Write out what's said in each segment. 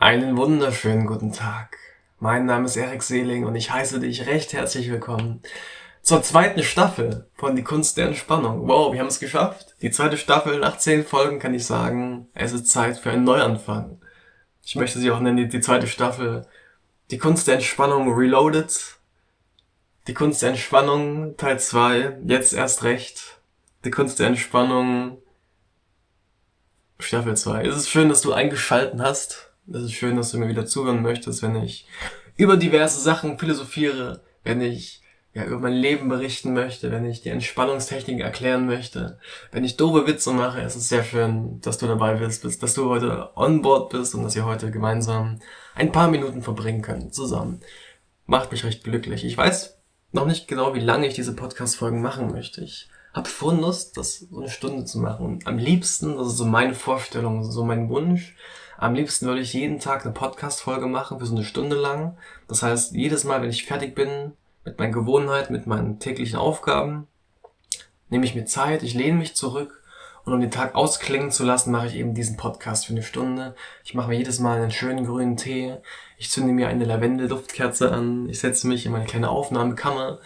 Einen wunderschönen guten Tag. Mein Name ist Erik Seeling und ich heiße dich recht herzlich willkommen zur zweiten Staffel von Die Kunst der Entspannung. Wow, wir haben es geschafft. Die zweite Staffel, nach zehn Folgen kann ich sagen, es ist Zeit für einen Neuanfang. Ich möchte sie auch nennen, die zweite Staffel Die Kunst der Entspannung Reloaded. Die Kunst der Entspannung Teil 2, jetzt erst recht. Die Kunst der Entspannung Staffel 2. Es ist schön, dass du eingeschalten hast es ist schön, dass du mir wieder zuhören möchtest, wenn ich über diverse Sachen philosophiere, wenn ich ja, über mein Leben berichten möchte, wenn ich die Entspannungstechnik erklären möchte, wenn ich doofe Witze mache. Es ist sehr schön, dass du dabei bist, dass du heute on board bist und dass wir heute gemeinsam ein paar Minuten verbringen können zusammen. Macht mich recht glücklich. Ich weiß noch nicht genau, wie lange ich diese Podcast-Folgen machen möchte. Ich habe schon Lust, das so eine Stunde zu machen. Und am liebsten, das ist so meine Vorstellung, so mein Wunsch, am liebsten würde ich jeden Tag eine Podcast-Folge machen für so eine Stunde lang. Das heißt, jedes Mal, wenn ich fertig bin mit meinen Gewohnheiten, mit meinen täglichen Aufgaben, nehme ich mir Zeit, ich lehne mich zurück und um den Tag ausklingen zu lassen, mache ich eben diesen Podcast für eine Stunde. Ich mache mir jedes Mal einen schönen grünen Tee. Ich zünde mir eine Lavendel-Duftkerze an. Ich setze mich in meine kleine Aufnahmekammer,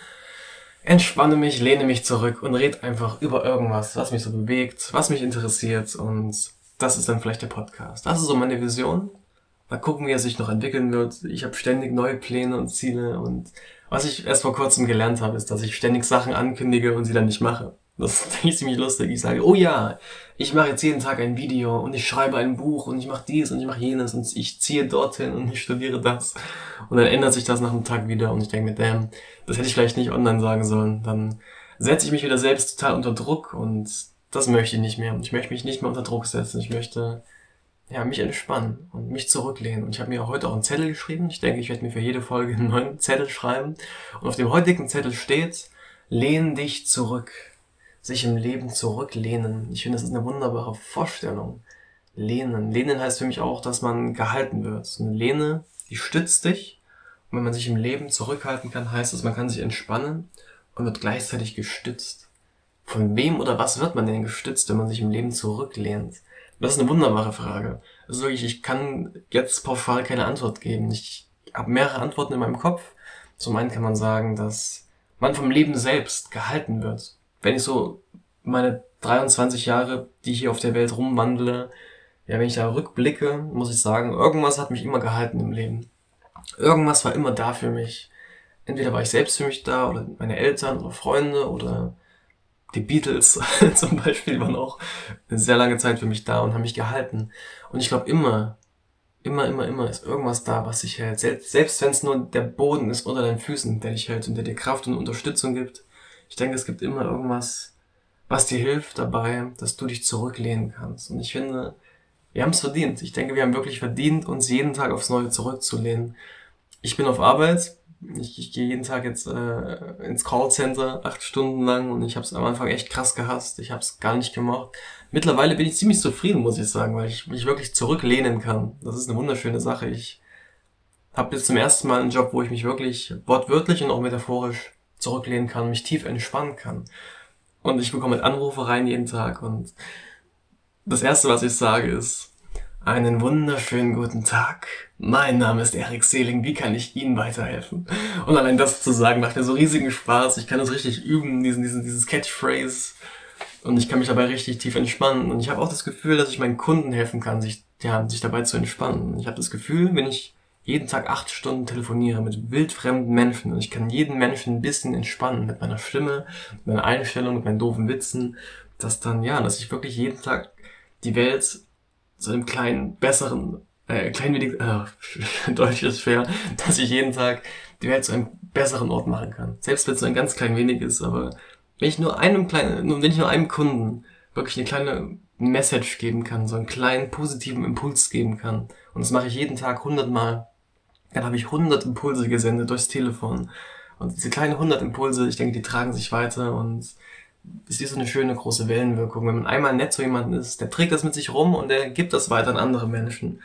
entspanne mich, lehne mich zurück und rede einfach über irgendwas, was mich so bewegt, was mich interessiert und das ist dann vielleicht der Podcast. Das ist so meine Vision. Mal gucken, wie er sich noch entwickeln wird. Ich habe ständig neue Pläne und Ziele und was ich erst vor kurzem gelernt habe, ist, dass ich ständig Sachen ankündige und sie dann nicht mache. Das ist ziemlich lustig. Ich sage, oh ja, ich mache jetzt jeden Tag ein Video und ich schreibe ein Buch und ich mache dies und ich mache jenes und ich ziehe dorthin und ich studiere das. Und dann ändert sich das nach einem Tag wieder und ich denke mir, damn, das hätte ich vielleicht nicht online sagen sollen. Dann setze ich mich wieder selbst total unter Druck und das möchte ich nicht mehr. Ich möchte mich nicht mehr unter Druck setzen. Ich möchte ja, mich entspannen und mich zurücklehnen. Und ich habe mir heute auch einen Zettel geschrieben. Ich denke, ich werde mir für jede Folge einen neuen Zettel schreiben. Und auf dem heutigen Zettel steht, lehn dich zurück. Sich im Leben zurücklehnen. Ich finde, das ist eine wunderbare Vorstellung. Lehnen. Lehnen heißt für mich auch, dass man gehalten wird. Eine Lehne, die stützt dich. Und wenn man sich im Leben zurückhalten kann, heißt es, man kann sich entspannen und wird gleichzeitig gestützt. Von wem oder was wird man denn gestützt, wenn man sich im Leben zurücklehnt? Das ist eine wunderbare Frage. Also wirklich, ich kann jetzt pauschal keine Antwort geben. Ich habe mehrere Antworten in meinem Kopf. Zum einen kann man sagen, dass man vom Leben selbst gehalten wird. Wenn ich so meine 23 Jahre, die ich hier auf der Welt rumwandle, ja, wenn ich da rückblicke, muss ich sagen, irgendwas hat mich immer gehalten im Leben. Irgendwas war immer da für mich. Entweder war ich selbst für mich da oder meine Eltern oder Freunde oder die Beatles zum Beispiel waren auch eine sehr lange Zeit für mich da und haben mich gehalten. Und ich glaube immer, immer, immer, immer ist irgendwas da, was dich hält. Selbst, selbst wenn es nur der Boden ist unter deinen Füßen, der dich hält und der dir Kraft und Unterstützung gibt. Ich denke, es gibt immer irgendwas, was dir hilft dabei, dass du dich zurücklehnen kannst. Und ich finde, wir haben es verdient. Ich denke, wir haben wirklich verdient, uns jeden Tag aufs Neue zurückzulehnen. Ich bin auf Arbeit, ich, ich gehe jeden Tag jetzt äh, ins Callcenter acht Stunden lang und ich habe es am Anfang echt krass gehasst. Ich habe es gar nicht gemacht. Mittlerweile bin ich ziemlich zufrieden, muss ich sagen, weil ich mich wirklich zurücklehnen kann. Das ist eine wunderschöne Sache. Ich habe jetzt zum ersten Mal einen Job, wo ich mich wirklich wortwörtlich und auch metaphorisch zurücklehnen kann, mich tief entspannen kann. Und ich bekomme halt Anrufe rein jeden Tag und das erste, was ich sage, ist, einen wunderschönen guten Tag. Mein Name ist Erik Seeling. Wie kann ich Ihnen weiterhelfen? Und allein das zu sagen macht mir so riesigen Spaß. Ich kann das richtig üben, diesen, diesen, dieses Catchphrase. Und ich kann mich dabei richtig tief entspannen. Und ich habe auch das Gefühl, dass ich meinen Kunden helfen kann, sich, ja, sich dabei zu entspannen. Ich habe das Gefühl, wenn ich jeden Tag acht Stunden telefoniere mit wildfremden Menschen und ich kann jeden Menschen ein bisschen entspannen mit meiner Stimme, mit meiner Einstellung, mit meinen doofen Witzen, dass dann, ja, dass ich wirklich jeden Tag die Welt zu einem kleinen, besseren, äh, klein wenig, äh, Deutsch ist schwer, dass ich jeden Tag die Welt zu einem besseren Ort machen kann. Selbst wenn es nur ein ganz klein wenig ist, aber wenn ich nur einem kleinen, wenn ich nur einem Kunden wirklich eine kleine Message geben kann, so einen kleinen positiven Impuls geben kann, und das mache ich jeden Tag hundertmal, dann habe ich hundert Impulse gesendet durchs Telefon. Und diese kleinen hundert Impulse, ich denke, die tragen sich weiter und ist wie so eine schöne große Wellenwirkung. Wenn man einmal nett zu jemandem ist, der trägt das mit sich rum und der gibt das weiter an andere Menschen.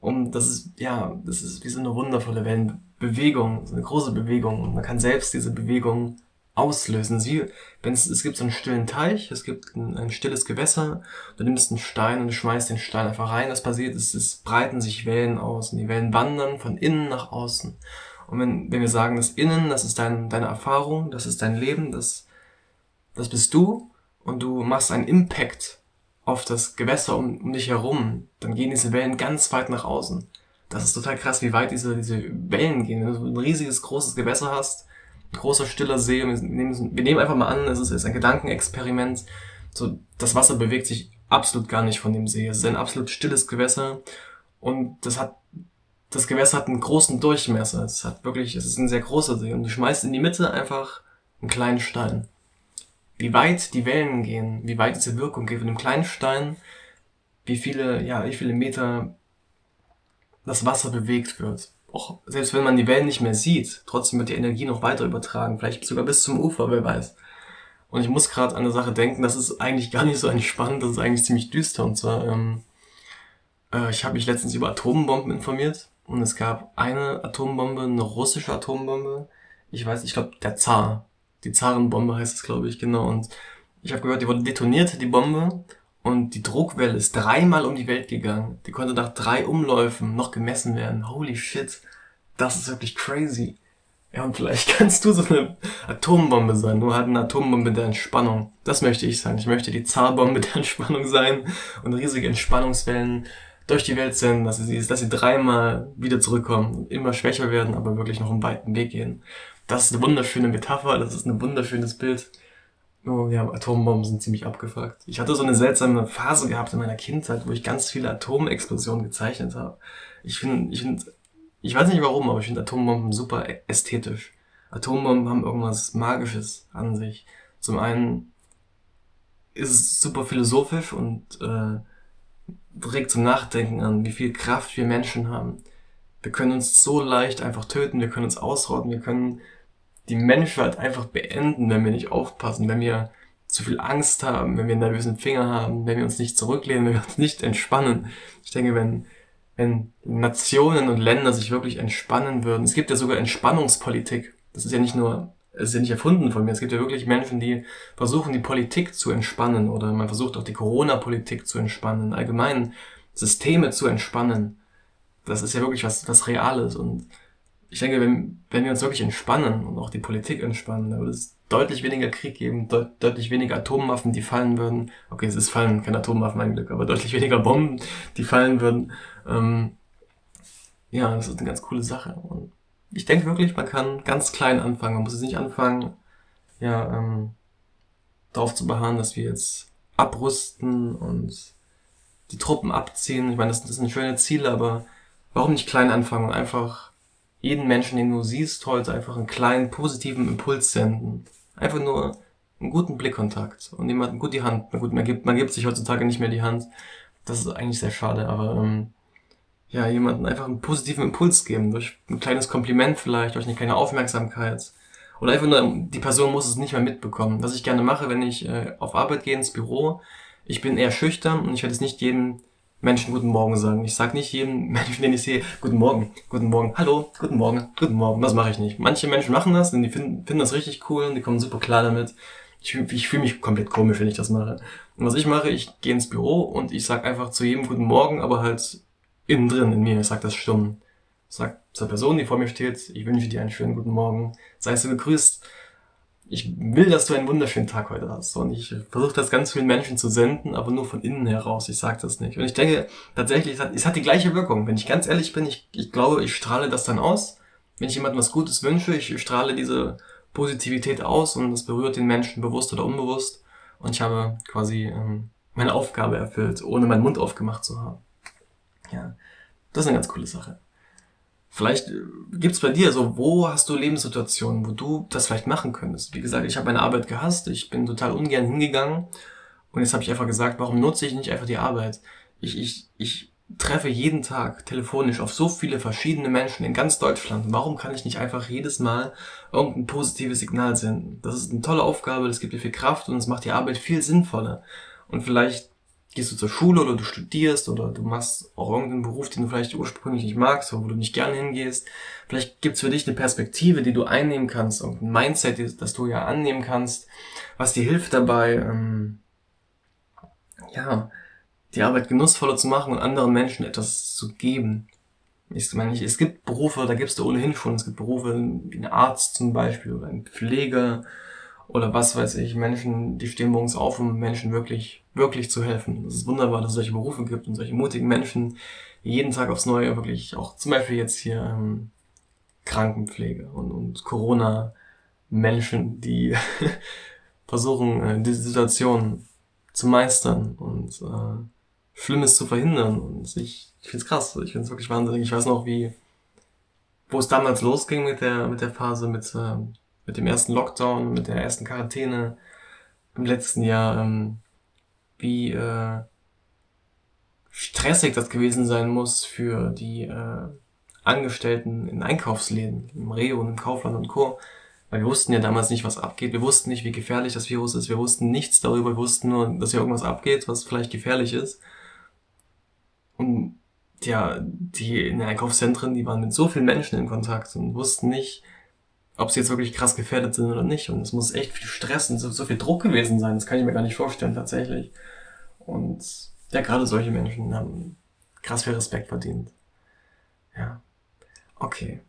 Und das ist, ja, das ist wie so eine wundervolle Wellenbewegung, so eine große Bewegung. Und man kann selbst diese Bewegung auslösen. Sie, wenn es, es gibt so einen stillen Teich, es gibt ein, ein stilles Gewässer, du nimmst einen Stein und schmeißt den Stein einfach rein. Was passiert ist, es breiten sich Wellen aus und die Wellen wandern von innen nach außen. Und wenn, wenn wir sagen, das Innen, das ist dein, deine Erfahrung, das ist dein Leben, das, das bist du und du machst einen Impact auf das Gewässer um, um dich herum, dann gehen diese Wellen ganz weit nach außen. Das ist total krass, wie weit diese, diese Wellen gehen. Wenn du ein riesiges, großes Gewässer hast, ein großer, stiller See, wir nehmen, wir nehmen einfach mal an, es ist, ist ein Gedankenexperiment, so, das Wasser bewegt sich absolut gar nicht von dem See. Es ist ein absolut stilles Gewässer und das hat, das Gewässer hat einen großen Durchmesser. Es hat wirklich, es ist ein sehr großer See und du schmeißt in die Mitte einfach einen kleinen Stein wie weit die Wellen gehen, wie weit diese Wirkung geht von dem kleinen Stein, wie viele, ja, wie viele Meter das Wasser bewegt wird. Auch selbst wenn man die Wellen nicht mehr sieht, trotzdem wird die Energie noch weiter übertragen, vielleicht sogar bis zum Ufer, wer weiß. Und ich muss gerade an eine Sache denken, das ist eigentlich gar nicht so entspannt, das ist eigentlich ziemlich düster. Und zwar, ähm, äh, ich habe mich letztens über Atombomben informiert und es gab eine Atombombe, eine russische Atombombe. Ich weiß, ich glaube, der Zar die Zarenbombe heißt es, glaube ich, genau. Und ich habe gehört, die wurde detoniert, die Bombe. Und die Druckwelle ist dreimal um die Welt gegangen. Die konnte nach drei Umläufen noch gemessen werden. Holy shit. Das ist wirklich crazy. Ja, und vielleicht kannst du so eine Atombombe sein. Nur halt eine Atombombe der Entspannung. Das möchte ich sein. Ich möchte die Zarbombe der Entspannung sein und riesige Entspannungswellen durch die Welt senden, dass sie, dass sie dreimal wieder zurückkommen, immer schwächer werden, aber wirklich noch einen weiten Weg gehen. Das ist eine wunderschöne Metapher, das ist ein wunderschönes Bild. Oh, ja, Atombomben sind ziemlich abgefuckt. Ich hatte so eine seltsame Phase gehabt in meiner Kindheit, wo ich ganz viele Atomexplosionen gezeichnet habe. Ich finde, ich finde, ich weiß nicht warum, aber ich finde Atombomben super ästhetisch. Atombomben haben irgendwas Magisches an sich. Zum einen ist es super philosophisch und äh, regt zum Nachdenken an, wie viel Kraft wir Menschen haben. Wir können uns so leicht einfach töten, wir können uns ausrotten, wir können die Menschheit einfach beenden, wenn wir nicht aufpassen, wenn wir zu viel Angst haben, wenn wir einen nervösen Finger haben, wenn wir uns nicht zurücklehnen, wenn wir uns nicht entspannen. Ich denke, wenn, wenn Nationen und Länder sich wirklich entspannen würden, es gibt ja sogar Entspannungspolitik. Das ist ja nicht nur, es ist ja nicht erfunden von mir. Es gibt ja wirklich Menschen, die versuchen, die Politik zu entspannen oder man versucht auch die Corona-Politik zu entspannen, allgemein Systeme zu entspannen. Das ist ja wirklich was, was Reales und ich denke, wenn, wenn wir uns wirklich entspannen und auch die Politik entspannen, dann würde es deutlich weniger Krieg geben, deut deutlich weniger Atomwaffen, die fallen würden. Okay, es ist fallen, keine Atomwaffen ein Glück, aber deutlich weniger Bomben, die fallen würden. Ähm, ja, das ist eine ganz coole Sache. Und ich denke wirklich, man kann ganz klein anfangen. Man muss jetzt nicht anfangen, ja, ähm, darauf zu beharren, dass wir jetzt abrüsten und die Truppen abziehen. Ich meine, das, das sind schöne Ziele, aber warum nicht klein anfangen und einfach jeden Menschen, den du siehst, heute einfach einen kleinen positiven Impuls senden. Einfach nur einen guten Blickkontakt und jemanden gut die Hand. Na gut, man gibt, man gibt sich heutzutage nicht mehr die Hand. Das ist eigentlich sehr schade, aber ähm, ja, jemanden einfach einen positiven Impuls geben, durch ein kleines Kompliment vielleicht, durch eine kleine Aufmerksamkeit. Oder einfach nur, die Person muss es nicht mehr mitbekommen. Was ich gerne mache, wenn ich äh, auf Arbeit gehe ins Büro, ich bin eher schüchtern und ich werde es nicht jedem Menschen guten Morgen sagen. Ich sage nicht jedem Menschen, den ich sehe, guten Morgen, guten Morgen, hallo, guten Morgen, guten Morgen. Das mache ich nicht. Manche Menschen machen das und die finden, finden das richtig cool und die kommen super klar damit. Ich, ich fühle mich komplett komisch, wenn ich das mache. Und was ich mache, ich gehe ins Büro und ich sage einfach zu jedem guten Morgen, aber halt innen drin in mir. Ich sage das stumm. Ich sag zur Person, die vor mir steht, ich wünsche dir einen schönen guten Morgen. Sei du gegrüßt ich will, dass du einen wunderschönen Tag heute hast. Und ich versuche das ganz vielen Menschen zu senden, aber nur von innen heraus. Ich sage das nicht. Und ich denke tatsächlich, es hat, es hat die gleiche Wirkung. Wenn ich ganz ehrlich bin, ich, ich glaube, ich strahle das dann aus. Wenn ich jemandem was Gutes wünsche, ich strahle diese Positivität aus und das berührt den Menschen bewusst oder unbewusst. Und ich habe quasi ähm, meine Aufgabe erfüllt, ohne meinen Mund aufgemacht zu haben. Ja, das ist eine ganz coole Sache. Vielleicht äh, gibt's bei dir so, wo hast du Lebenssituationen, wo du das vielleicht machen könntest? Wie gesagt, ich habe meine Arbeit gehasst, ich bin total ungern hingegangen und jetzt habe ich einfach gesagt, warum nutze ich nicht einfach die Arbeit? Ich, ich, ich treffe jeden Tag telefonisch auf so viele verschiedene Menschen in ganz Deutschland. Warum kann ich nicht einfach jedes Mal irgendein positives Signal senden? Das ist eine tolle Aufgabe, das gibt dir viel Kraft und es macht die Arbeit viel sinnvoller. Und vielleicht gehst du zur Schule oder du studierst oder du machst auch irgendeinen Beruf, den du vielleicht ursprünglich nicht magst oder wo du nicht gerne hingehst. Vielleicht gibt's für dich eine Perspektive, die du einnehmen kannst, irgendein Mindset, das du ja annehmen kannst, was dir hilft dabei, ähm, ja, die Arbeit genussvoller zu machen und anderen Menschen etwas zu geben. Ich meine, es gibt Berufe, da gibst du ohnehin schon, es gibt Berufe wie ein Arzt zum Beispiel oder ein Pfleger oder was weiß ich, Menschen, die stehen morgens auf, um Menschen wirklich, wirklich zu helfen. Es ist wunderbar, dass es solche Berufe gibt und solche mutigen Menschen, die jeden Tag aufs Neue wirklich auch zum Beispiel jetzt hier ähm, Krankenpflege und, und Corona-Menschen, die versuchen, äh, diese Situation zu meistern und äh, Schlimmes zu verhindern. Und ich, ich finde es krass, ich finde es wirklich wahnsinnig. Ich weiß noch, wie, wo es damals losging mit der, mit der Phase, mit, äh, mit dem ersten Lockdown, mit der ersten Quarantäne im letzten Jahr, ähm, wie äh, stressig das gewesen sein muss für die äh, Angestellten in Einkaufsläden, im Reo und im Kaufland und Co. Weil wir wussten ja damals nicht, was abgeht. Wir wussten nicht, wie gefährlich das Virus ist. Wir wussten nichts darüber. Wir wussten nur, dass hier irgendwas abgeht, was vielleicht gefährlich ist. Und ja, die in den Einkaufszentren, die waren mit so vielen Menschen in Kontakt und wussten nicht, ob sie jetzt wirklich krass gefährdet sind oder nicht. Und es muss echt viel Stress und so, so viel Druck gewesen sein. Das kann ich mir gar nicht vorstellen, tatsächlich. Und ja, gerade solche Menschen haben krass viel Respekt verdient. Ja. Okay.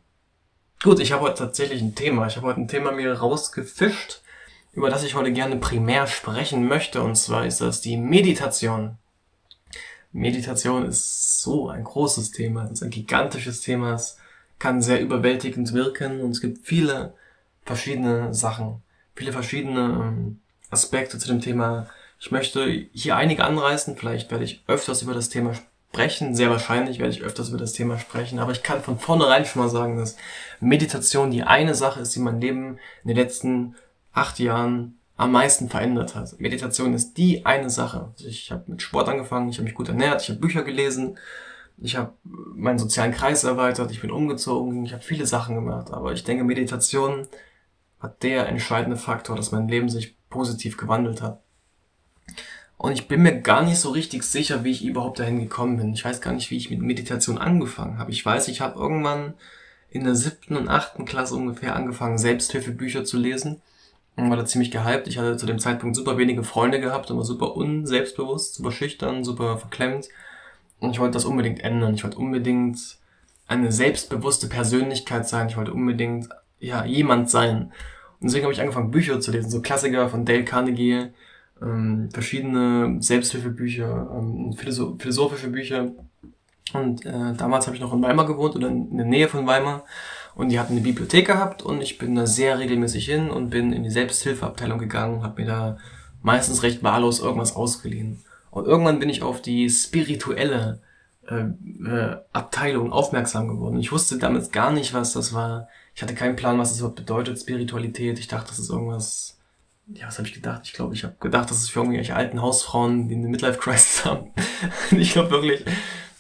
Gut, ich habe heute tatsächlich ein Thema. Ich habe heute ein Thema mir rausgefischt, über das ich heute gerne primär sprechen möchte. Und zwar ist das die Meditation. Meditation ist so ein großes Thema, es ist ein gigantisches Thema. Es kann sehr überwältigend wirken und es gibt viele verschiedene Sachen, viele verschiedene ähm, Aspekte zu dem Thema. Ich möchte hier einige anreißen, vielleicht werde ich öfters über das Thema sprechen, sehr wahrscheinlich werde ich öfters über das Thema sprechen, aber ich kann von vornherein schon mal sagen, dass Meditation die eine Sache ist, die mein Leben in den letzten acht Jahren am meisten verändert hat. Meditation ist die eine Sache. Ich habe mit Sport angefangen, ich habe mich gut ernährt, ich habe Bücher gelesen, ich habe meinen sozialen Kreis erweitert, ich bin umgezogen, ich habe viele Sachen gemacht. Aber ich denke, Meditation hat der entscheidende Faktor, dass mein Leben sich positiv gewandelt hat. Und ich bin mir gar nicht so richtig sicher, wie ich überhaupt dahin gekommen bin. Ich weiß gar nicht, wie ich mit Meditation angefangen habe. Ich weiß, ich habe irgendwann in der siebten und achten Klasse ungefähr angefangen, Selbsthilfebücher zu lesen. Und war da ziemlich gehypt. Ich hatte zu dem Zeitpunkt super wenige Freunde gehabt und war super unselbstbewusst, super schüchtern, super verklemmt. Und ich wollte das unbedingt ändern. Ich wollte unbedingt eine selbstbewusste Persönlichkeit sein. Ich wollte unbedingt, ja, jemand sein. Und deswegen habe ich angefangen, Bücher zu lesen. So Klassiker von Dale Carnegie, ähm, verschiedene Selbsthilfebücher, ähm, philosophische Bücher. Und äh, damals habe ich noch in Weimar gewohnt oder in der Nähe von Weimar. Und die hatten eine Bibliothek gehabt und ich bin da sehr regelmäßig hin und bin in die Selbsthilfeabteilung gegangen, habe mir da meistens recht wahllos irgendwas ausgeliehen. Und irgendwann bin ich auf die spirituelle äh, äh, Abteilung aufmerksam geworden. Ich wusste damals gar nicht, was das war. Ich hatte keinen Plan, was das überhaupt bedeutet, Spiritualität. Ich dachte, das ist irgendwas. Ja, was habe ich gedacht? Ich glaube, ich habe gedacht, das ist für irgendwelche alten Hausfrauen, die eine Midlife-Crisis haben. ich glaube wirklich,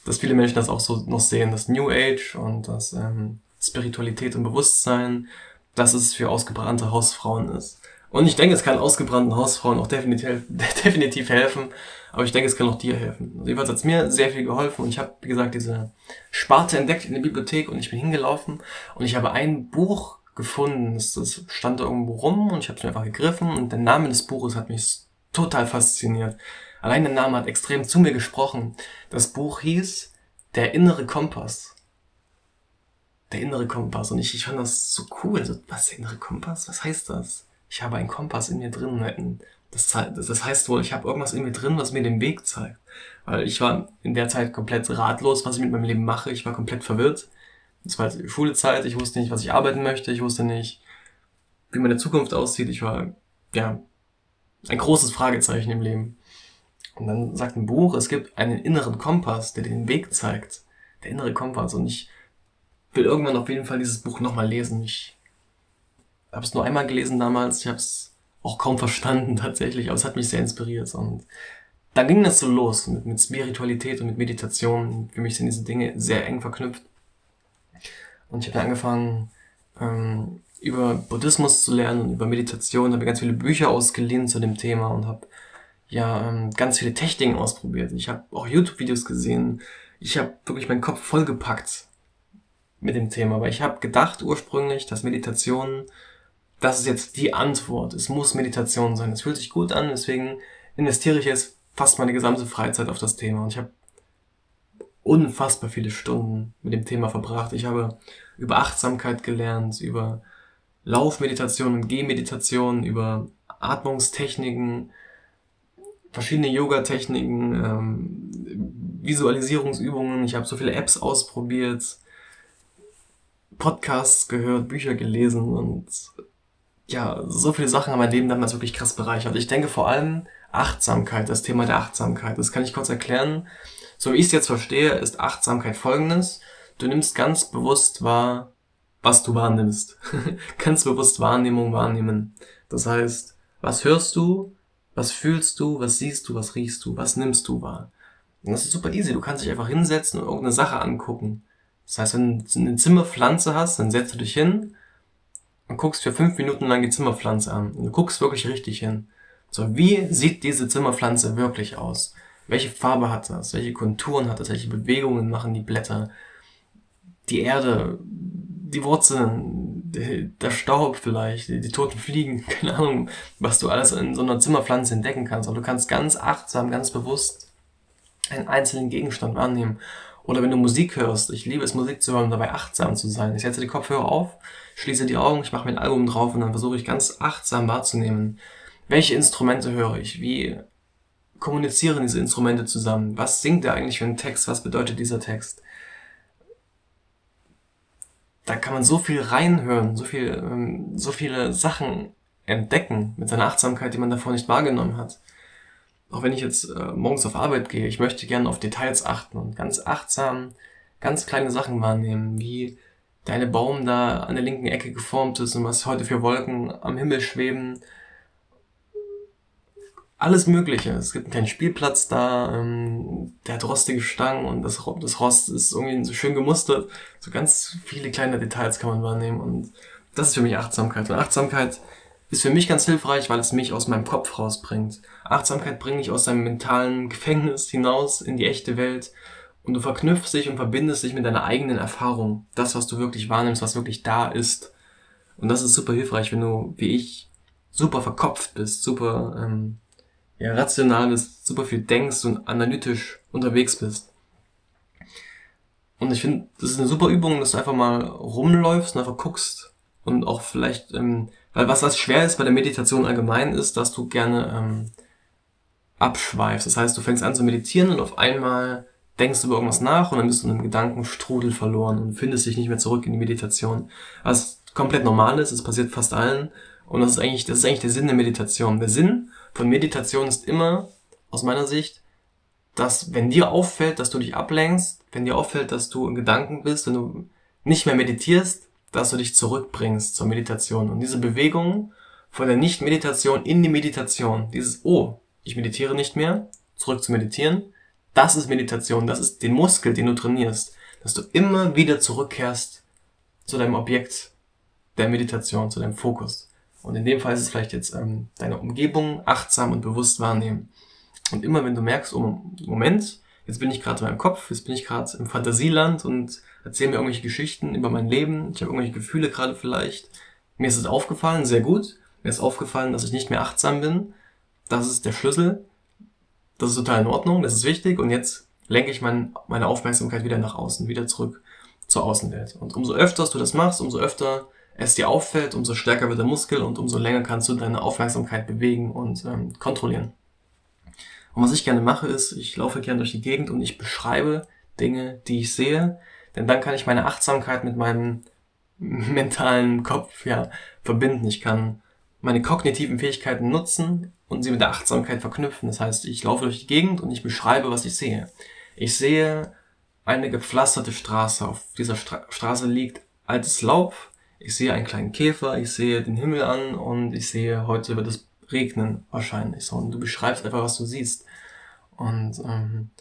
dass viele Menschen das auch so noch sehen, das New Age und das ähm, Spiritualität und Bewusstsein, dass es für ausgebrannte Hausfrauen ist. Und ich denke, es kann ausgebrannten Hausfrauen auch definitiv, definitiv helfen. Aber ich denke, es kann auch dir helfen. Also jedenfalls hat es mir sehr viel geholfen. Und ich habe, wie gesagt, diese Sparte entdeckt in der Bibliothek und ich bin hingelaufen und ich habe ein Buch gefunden. Das, stand da irgendwo rum und ich habe es mir einfach gegriffen und der Name des Buches hat mich total fasziniert. Allein der Name hat extrem zu mir gesprochen. Das Buch hieß Der innere Kompass. Der innere Kompass. Und ich, ich fand das so cool. So, was, der innere Kompass? Was heißt das? Ich habe einen Kompass in mir drin. Das, das heißt wohl, ich habe irgendwas in mir drin, was mir den Weg zeigt. Weil ich war in der Zeit komplett ratlos, was ich mit meinem Leben mache. Ich war komplett verwirrt. Es war Schulezeit, ich wusste nicht, was ich arbeiten möchte. Ich wusste nicht, wie meine Zukunft aussieht. Ich war, ja, ein großes Fragezeichen im Leben. Und dann sagt ein Buch, es gibt einen inneren Kompass, der den Weg zeigt. Der innere Kompass. Und ich will irgendwann auf jeden Fall dieses Buch nochmal lesen. Ich habe es nur einmal gelesen damals. Ich habe es auch kaum verstanden tatsächlich, aber es hat mich sehr inspiriert. Und dann ging das so los mit, mit Spiritualität und mit Meditation. Für mich sind diese Dinge sehr eng verknüpft. Und ich habe angefangen, ähm, über Buddhismus zu lernen und über Meditation, habe ganz viele Bücher ausgeliehen zu dem Thema und habe ja ähm, ganz viele Techniken ausprobiert. Ich habe auch YouTube-Videos gesehen. Ich habe wirklich meinen Kopf vollgepackt mit dem Thema, weil ich habe gedacht ursprünglich, dass Meditation, das ist jetzt die Antwort. Es muss Meditation sein. Es fühlt sich gut an, deswegen investiere ich jetzt fast meine gesamte Freizeit auf das Thema. Und ich habe unfassbar viele Stunden mit dem Thema verbracht. Ich habe über Achtsamkeit gelernt, über Laufmeditation und Gehmeditation, über Atmungstechniken, verschiedene Yoga-Techniken, ähm, Visualisierungsübungen. Ich habe so viele Apps ausprobiert, Podcasts gehört, Bücher gelesen und ja, so viele Sachen haben mein Leben damals wirklich krass bereichert. Ich denke vor allem Achtsamkeit, das Thema der Achtsamkeit. Das kann ich kurz erklären. So wie ich es jetzt verstehe, ist Achtsamkeit folgendes. Du nimmst ganz bewusst wahr, was du wahrnimmst. ganz bewusst Wahrnehmung wahrnehmen. Das heißt, was hörst du, was fühlst du, was siehst du, was riechst du, was nimmst du wahr. Und das ist super easy. Du kannst dich einfach hinsetzen und irgendeine Sache angucken. Das heißt, wenn du eine Zimmerpflanze hast, dann setzt du dich hin und guckst für fünf Minuten lang die Zimmerpflanze an. Und du guckst wirklich richtig hin. So, wie sieht diese Zimmerpflanze wirklich aus? Welche Farbe hat das? Welche Konturen hat das? Welche Bewegungen machen die Blätter? Die Erde, die Wurzeln, der Staub vielleicht, die, die, toten Fliegen, keine Ahnung, was du alles in so einer Zimmerpflanze entdecken kannst. Aber du kannst ganz achtsam, ganz bewusst einen einzelnen Gegenstand wahrnehmen. Oder wenn du Musik hörst, ich liebe es, Musik zu hören dabei achtsam zu sein. Ich setze die Kopfhörer auf, schließe die Augen, ich mache mir ein Album drauf und dann versuche ich ganz achtsam wahrzunehmen, welche Instrumente höre ich, wie kommunizieren diese Instrumente zusammen, was singt er eigentlich für einen Text, was bedeutet dieser Text. Da kann man so viel reinhören, so viel, ähm, so viele Sachen entdecken mit seiner Achtsamkeit, die man davor nicht wahrgenommen hat auch wenn ich jetzt äh, morgens auf Arbeit gehe, ich möchte gerne auf Details achten und ganz achtsam ganz kleine Sachen wahrnehmen, wie deine Baum da an der linken Ecke geformt ist und was heute für Wolken am Himmel schweben. Alles Mögliche. Es gibt einen kleinen Spielplatz da, ähm, der hat rostige Stangen und das, das Rost ist irgendwie so schön gemustert. So ganz viele kleine Details kann man wahrnehmen und das ist für mich Achtsamkeit. Und Achtsamkeit ist für mich ganz hilfreich, weil es mich aus meinem Kopf rausbringt. Achtsamkeit bringt dich aus deinem mentalen Gefängnis hinaus in die echte Welt und du verknüpfst dich und verbindest dich mit deiner eigenen Erfahrung. Das, was du wirklich wahrnimmst, was wirklich da ist. Und das ist super hilfreich, wenn du, wie ich, super verkopft bist, super ähm, ja, rational bist, super viel denkst und analytisch unterwegs bist. Und ich finde, das ist eine super Übung, dass du einfach mal rumläufst und einfach guckst und auch vielleicht ähm, weil was was schwer ist bei der Meditation allgemein ist, dass du gerne ähm, abschweifst. Das heißt, du fängst an zu meditieren und auf einmal denkst du über irgendwas nach und dann bist du in einem Gedankenstrudel verloren und findest dich nicht mehr zurück in die Meditation. Was komplett normal ist, es passiert fast allen. Und das ist eigentlich, das ist eigentlich der Sinn der Meditation. Der Sinn von Meditation ist immer, aus meiner Sicht, dass wenn dir auffällt, dass du dich ablenkst, wenn dir auffällt, dass du in Gedanken bist, wenn du nicht mehr meditierst, dass du dich zurückbringst zur Meditation. Und diese Bewegung von der Nicht-Meditation in die Meditation, dieses, oh, ich meditiere nicht mehr, zurück zu meditieren, das ist Meditation, das ist den Muskel, den du trainierst, dass du immer wieder zurückkehrst zu deinem Objekt der Meditation, zu deinem Fokus. Und in dem Fall ist es vielleicht jetzt ähm, deine Umgebung achtsam und bewusst wahrnehmen. Und immer wenn du merkst, oh, Moment, jetzt bin ich gerade in meinem Kopf, jetzt bin ich gerade im Fantasieland und erzähle mir irgendwelche Geschichten über mein Leben, ich habe irgendwelche Gefühle gerade vielleicht. Mir ist es aufgefallen, sehr gut. Mir ist aufgefallen, dass ich nicht mehr achtsam bin. Das ist der Schlüssel. Das ist total in Ordnung, das ist wichtig. Und jetzt lenke ich mein, meine Aufmerksamkeit wieder nach außen, wieder zurück zur Außenwelt. Und umso öfter du das machst, umso öfter es dir auffällt, umso stärker wird der Muskel und umso länger kannst du deine Aufmerksamkeit bewegen und ähm, kontrollieren. Und was ich gerne mache, ist, ich laufe gerne durch die Gegend und ich beschreibe Dinge, die ich sehe, denn dann kann ich meine Achtsamkeit mit meinem mentalen Kopf ja verbinden. Ich kann meine kognitiven Fähigkeiten nutzen und sie mit der Achtsamkeit verknüpfen. Das heißt, ich laufe durch die Gegend und ich beschreibe, was ich sehe. Ich sehe eine gepflasterte Straße. Auf dieser Stra Straße liegt altes Laub. Ich sehe einen kleinen Käfer. Ich sehe den Himmel an und ich sehe, heute wird es regnen wahrscheinlich. So, und du beschreibst einfach, was du siehst. Und ähm,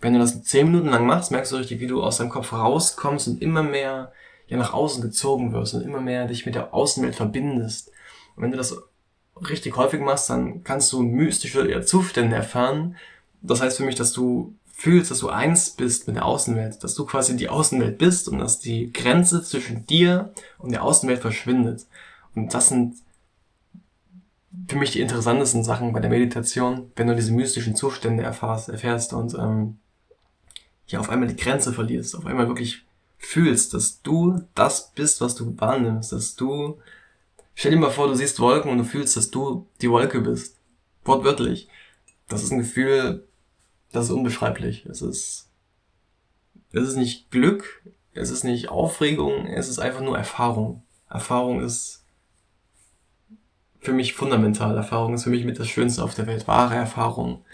wenn du das zehn Minuten lang machst, merkst du richtig, wie du aus deinem Kopf rauskommst und immer mehr ja nach außen gezogen wirst und immer mehr dich mit der Außenwelt verbindest. Und wenn du das richtig häufig machst, dann kannst du mystische Zustände erfahren. Das heißt für mich, dass du fühlst, dass du eins bist mit der Außenwelt, dass du quasi die Außenwelt bist und dass die Grenze zwischen dir und der Außenwelt verschwindet. Und das sind für mich die interessantesten Sachen bei der Meditation, wenn du diese mystischen Zustände erfährst, erfährst und ähm, ja auf einmal die Grenze verlierst, auf einmal wirklich fühlst, dass du das bist, was du wahrnimmst, dass du Stell dir mal vor, du siehst Wolken und du fühlst, dass du die Wolke bist. Wortwörtlich. Das ist ein Gefühl, das ist unbeschreiblich. Es ist, es ist nicht Glück, es ist nicht Aufregung, es ist einfach nur Erfahrung. Erfahrung ist für mich fundamental. Erfahrung ist für mich mit das Schönste auf der Welt. Wahre Erfahrung.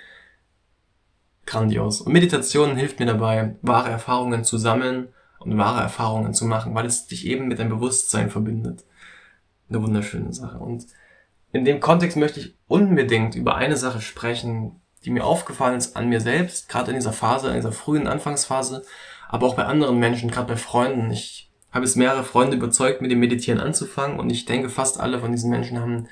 Grandios. Und Meditation hilft mir dabei, wahre Erfahrungen zu sammeln und wahre Erfahrungen zu machen, weil es dich eben mit deinem Bewusstsein verbindet eine wunderschöne Sache. Und in dem Kontext möchte ich unbedingt über eine Sache sprechen, die mir aufgefallen ist an mir selbst, gerade in dieser Phase, in dieser frühen Anfangsphase, aber auch bei anderen Menschen, gerade bei Freunden. Ich habe jetzt mehrere Freunde überzeugt, mit dem Meditieren anzufangen und ich denke, fast alle von diesen Menschen haben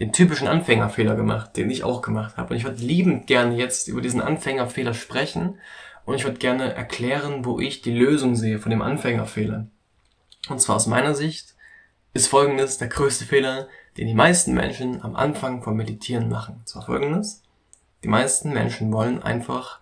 den typischen Anfängerfehler gemacht, den ich auch gemacht habe. Und ich würde liebend gerne jetzt über diesen Anfängerfehler sprechen und ich würde gerne erklären, wo ich die Lösung sehe von dem Anfängerfehler. Und zwar aus meiner Sicht ist folgendes der größte Fehler, den die meisten Menschen am Anfang vom Meditieren machen. Zwar folgendes. Die meisten Menschen wollen einfach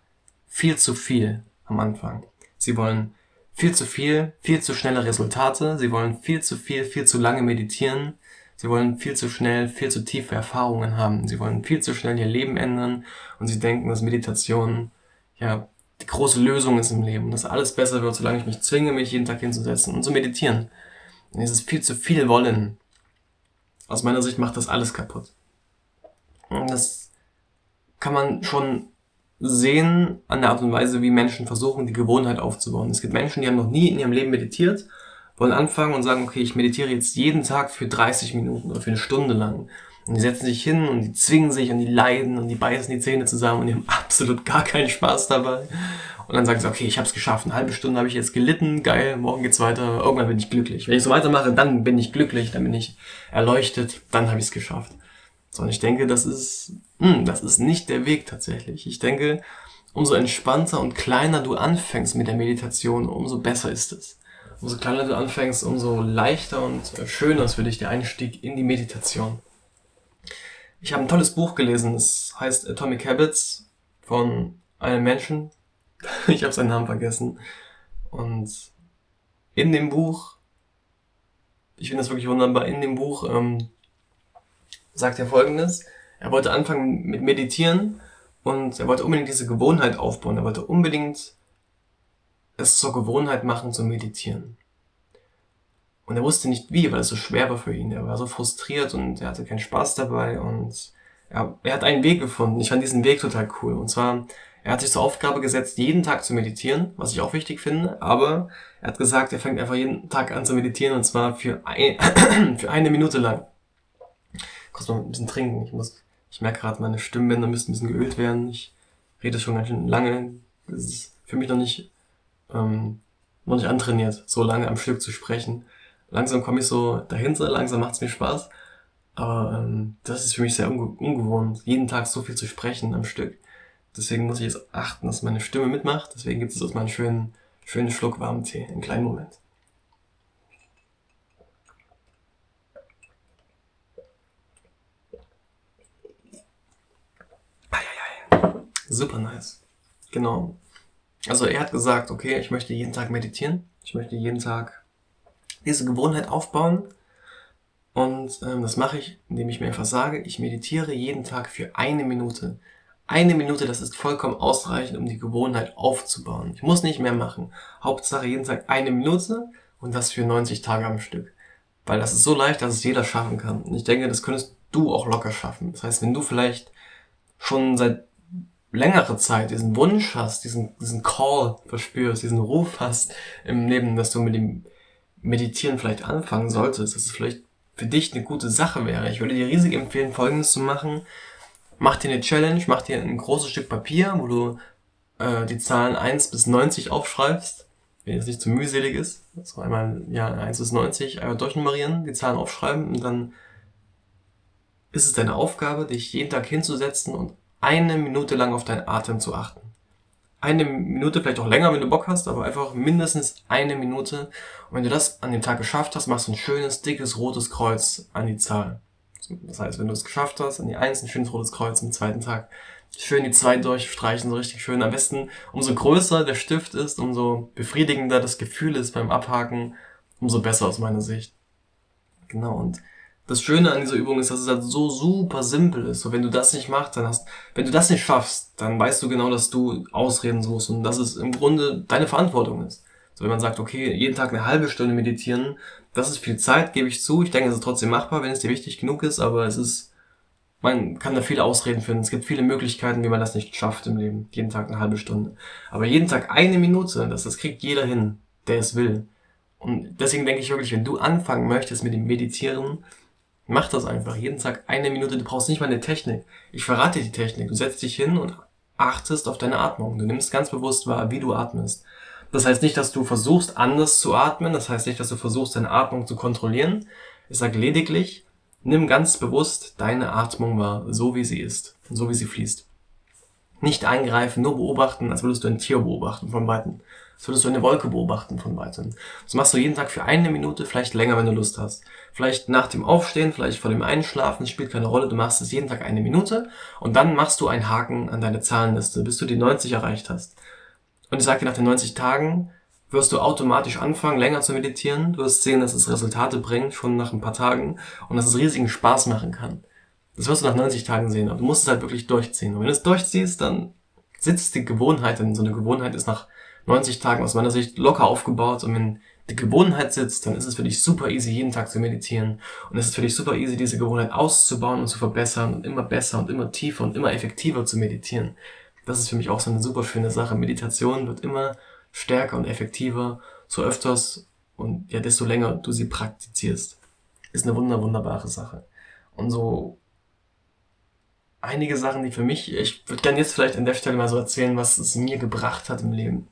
viel zu viel am Anfang. Sie wollen viel zu viel, viel zu schnelle Resultate. Sie wollen viel zu viel, viel zu lange meditieren. Sie wollen viel zu schnell, viel zu tiefe Erfahrungen haben. Sie wollen viel zu schnell ihr Leben ändern und sie denken, dass Meditation ja die große Lösung ist im Leben, dass alles besser wird, solange ich mich zwinge, mich jeden Tag hinzusetzen und zu meditieren. Es ist viel zu viel Wollen. Aus meiner Sicht macht das alles kaputt. Und das kann man schon sehen an der Art und Weise, wie Menschen versuchen, die Gewohnheit aufzubauen. Es gibt Menschen, die haben noch nie in ihrem Leben meditiert, wollen anfangen und sagen, okay, ich meditiere jetzt jeden Tag für 30 Minuten oder für eine Stunde lang. Und die setzen sich hin und die zwingen sich und die leiden und die beißen die Zähne zusammen und die haben absolut gar keinen Spaß dabei. Und dann sagen sie, okay, ich habe es geschafft. Eine halbe Stunde habe ich jetzt gelitten, geil, morgen geht's weiter, irgendwann bin ich glücklich. Wenn ich so weitermache, dann bin ich glücklich, dann bin ich erleuchtet, dann habe ich es geschafft. So, und ich denke, das ist, hm, das ist nicht der Weg tatsächlich. Ich denke, umso entspannter und kleiner du anfängst mit der Meditation, umso besser ist es. Umso kleiner du anfängst, umso leichter und schöner ist für dich der Einstieg in die Meditation. Ich habe ein tolles Buch gelesen, es heißt Atomic Habits von einem Menschen, ich habe seinen Namen vergessen. Und in dem Buch, ich finde das wirklich wunderbar, in dem Buch ähm, sagt er folgendes. Er wollte anfangen mit Meditieren und er wollte unbedingt diese Gewohnheit aufbauen. Er wollte unbedingt es zur Gewohnheit machen zu meditieren. Und er wusste nicht wie, weil es so schwer war für ihn. Er war so frustriert und er hatte keinen Spaß dabei und er, er hat einen Weg gefunden. Ich fand diesen Weg total cool. Und zwar er hat sich zur Aufgabe gesetzt, jeden Tag zu meditieren, was ich auch wichtig finde, aber er hat gesagt, er fängt einfach jeden Tag an zu meditieren und zwar für, ein, für eine Minute lang. Kurz mal ein bisschen trinken. Ich muss, ich merke gerade, meine Stimmbänder müssen ein bisschen geölt werden. Ich rede schon ganz schön lange. Das ist für mich noch nicht, ähm, noch nicht antrainiert, so lange am Stück zu sprechen. Langsam komme ich so dahinter, langsam macht es mir Spaß. Aber ähm, das ist für mich sehr unge ungewohnt, jeden Tag so viel zu sprechen am Stück. Deswegen muss ich jetzt achten, dass meine Stimme mitmacht. Deswegen gibt es jetzt mal einen schönen, schönen Schluck warmen Tee. Einen kleinen Moment. Super nice. Genau. Also er hat gesagt, okay, ich möchte jeden Tag meditieren. Ich möchte jeden Tag diese Gewohnheit aufbauen. Und ähm, das mache ich, indem ich mir einfach sage, ich meditiere jeden Tag für eine Minute. Eine Minute, das ist vollkommen ausreichend, um die Gewohnheit aufzubauen. Ich muss nicht mehr machen. Hauptsache jeden Tag eine Minute und das für 90 Tage am Stück. Weil das ist so leicht, dass es jeder schaffen kann. Und ich denke, das könntest du auch locker schaffen. Das heißt, wenn du vielleicht schon seit längerer Zeit diesen Wunsch hast, diesen, diesen Call verspürst, diesen Ruf hast im Leben, dass du mit dem Meditieren vielleicht anfangen solltest, dass es vielleicht für dich eine gute Sache wäre. Ich würde dir riesig empfehlen, Folgendes zu machen mach dir eine Challenge, mach dir ein großes Stück Papier, wo du äh, die Zahlen 1 bis 90 aufschreibst, wenn es nicht zu mühselig ist. So einmal ja 1 bis 90 einmal durchnummerieren, die Zahlen aufschreiben und dann ist es deine Aufgabe, dich jeden Tag hinzusetzen und eine Minute lang auf deinen Atem zu achten. Eine Minute, vielleicht auch länger, wenn du Bock hast, aber einfach mindestens eine Minute. Und wenn du das an dem Tag geschafft hast, machst du ein schönes, dickes, rotes Kreuz an die Zahl. Das heißt, wenn du es geschafft hast, an die Eins ein schönes rotes Kreuz am zweiten Tag. Schön die zwei durchstreichen, so richtig schön. Am besten, umso größer der Stift ist, umso befriedigender das Gefühl ist beim Abhaken, umso besser aus meiner Sicht. Genau, und das Schöne an dieser Übung ist, dass es halt so super simpel ist. So, wenn du das nicht machst, dann hast, wenn du das nicht schaffst, dann weißt du genau, dass du Ausreden suchst und dass es im Grunde deine Verantwortung ist. So, wenn man sagt, okay, jeden Tag eine halbe Stunde meditieren, das ist viel Zeit, gebe ich zu. Ich denke, es ist trotzdem machbar, wenn es dir wichtig genug ist, aber es ist, man kann da viele Ausreden finden. Es gibt viele Möglichkeiten, wie man das nicht schafft im Leben. Jeden Tag eine halbe Stunde. Aber jeden Tag eine Minute, das, das kriegt jeder hin, der es will. Und deswegen denke ich wirklich, wenn du anfangen möchtest mit dem Meditieren, Mach das einfach. Jeden Tag eine Minute. Du brauchst nicht mal eine Technik. Ich verrate dir die Technik. Du setzt dich hin und achtest auf deine Atmung. Du nimmst ganz bewusst wahr, wie du atmest. Das heißt nicht, dass du versuchst, anders zu atmen. Das heißt nicht, dass du versuchst, deine Atmung zu kontrollieren. Ich sage lediglich, nimm ganz bewusst deine Atmung wahr, so wie sie ist so wie sie fließt. Nicht eingreifen, nur beobachten, als würdest du ein Tier beobachten von Weitem. Als würdest du eine Wolke beobachten von Weitem. Das machst du jeden Tag für eine Minute, vielleicht länger, wenn du Lust hast. Vielleicht nach dem Aufstehen, vielleicht vor dem Einschlafen, spielt keine Rolle. Du machst es jeden Tag eine Minute und dann machst du einen Haken an deine Zahlenliste, bis du die 90 erreicht hast. Und ich dir, nach den 90 Tagen wirst du automatisch anfangen, länger zu meditieren. Du wirst sehen, dass es Resultate bringt, schon nach ein paar Tagen und dass es riesigen Spaß machen kann. Das wirst du nach 90 Tagen sehen, aber du musst es halt wirklich durchziehen. Und wenn du es durchziehst, dann sitzt die Gewohnheit, denn so eine Gewohnheit ist nach 90 Tagen aus meiner Sicht locker aufgebaut und wenn die Gewohnheit sitzt, dann ist es für dich super easy, jeden Tag zu meditieren. Und es ist für dich super easy, diese Gewohnheit auszubauen und zu verbessern und immer besser und immer tiefer und immer effektiver zu meditieren. Das ist für mich auch so eine super schöne Sache. Meditation wird immer stärker und effektiver, so öfters und ja, desto länger du sie praktizierst. Ist eine wunder, wunderbare Sache. Und so einige Sachen, die für mich, ich würde gerne jetzt vielleicht an der Stelle mal so erzählen, was es mir gebracht hat im Leben.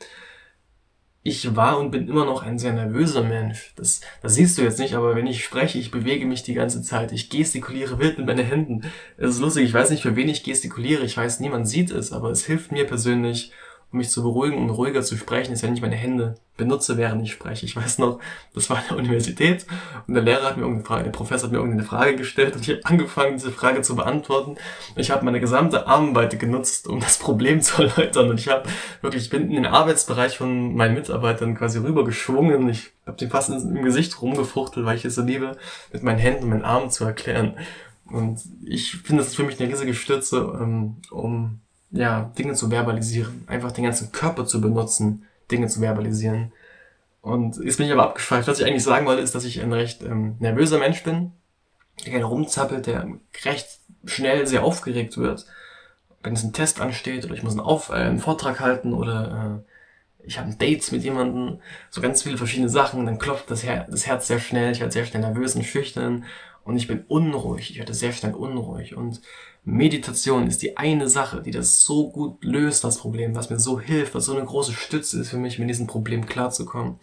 Ich war und bin immer noch ein sehr nervöser Mensch. Das, das siehst du jetzt nicht, aber wenn ich spreche, ich bewege mich die ganze Zeit. Ich gestikuliere wild mit meinen Händen. Es ist lustig, ich weiß nicht, für wen ich gestikuliere. Ich weiß, niemand sieht es, aber es hilft mir persönlich, um mich zu beruhigen und ruhiger zu sprechen, ist, wenn ich meine Hände benutze, während ich spreche. Ich weiß noch, das war in der Universität und der Lehrer hat mir irgendeine Frage, der Professor hat mir irgendeine Frage gestellt und ich habe angefangen, diese Frage zu beantworten. Ich habe meine gesamte Armweite genutzt, um das Problem zu erläutern und ich habe wirklich, ich bin in den Arbeitsbereich von meinen Mitarbeitern quasi rübergeschwungen. Ich habe den fast im Gesicht rumgefuchtelt, weil ich es so liebe, mit meinen Händen und meinen Armen zu erklären. Und ich finde, das ist für mich eine riesige Stütze, ähm, um ja, Dinge zu verbalisieren. Einfach den ganzen Körper zu benutzen, Dinge zu verbalisieren. Und jetzt bin ich aber abgeschweift. Was ich eigentlich sagen wollte, ist, dass ich ein recht ähm, nervöser Mensch bin, der gerne rumzappelt, der recht schnell sehr aufgeregt wird. Wenn es ein Test ansteht oder ich muss einen, Auf äh, einen Vortrag halten oder äh, ich habe Dates mit jemandem, so ganz viele verschiedene Sachen, dann klopft das, Her das Herz sehr schnell, ich werde sehr schnell nervös und schüchtern und ich bin unruhig, ich werde sehr schnell unruhig und Meditation ist die eine Sache, die das so gut löst, das Problem, was mir so hilft, was so eine große Stütze ist für mich, mit diesem Problem klarzukommen.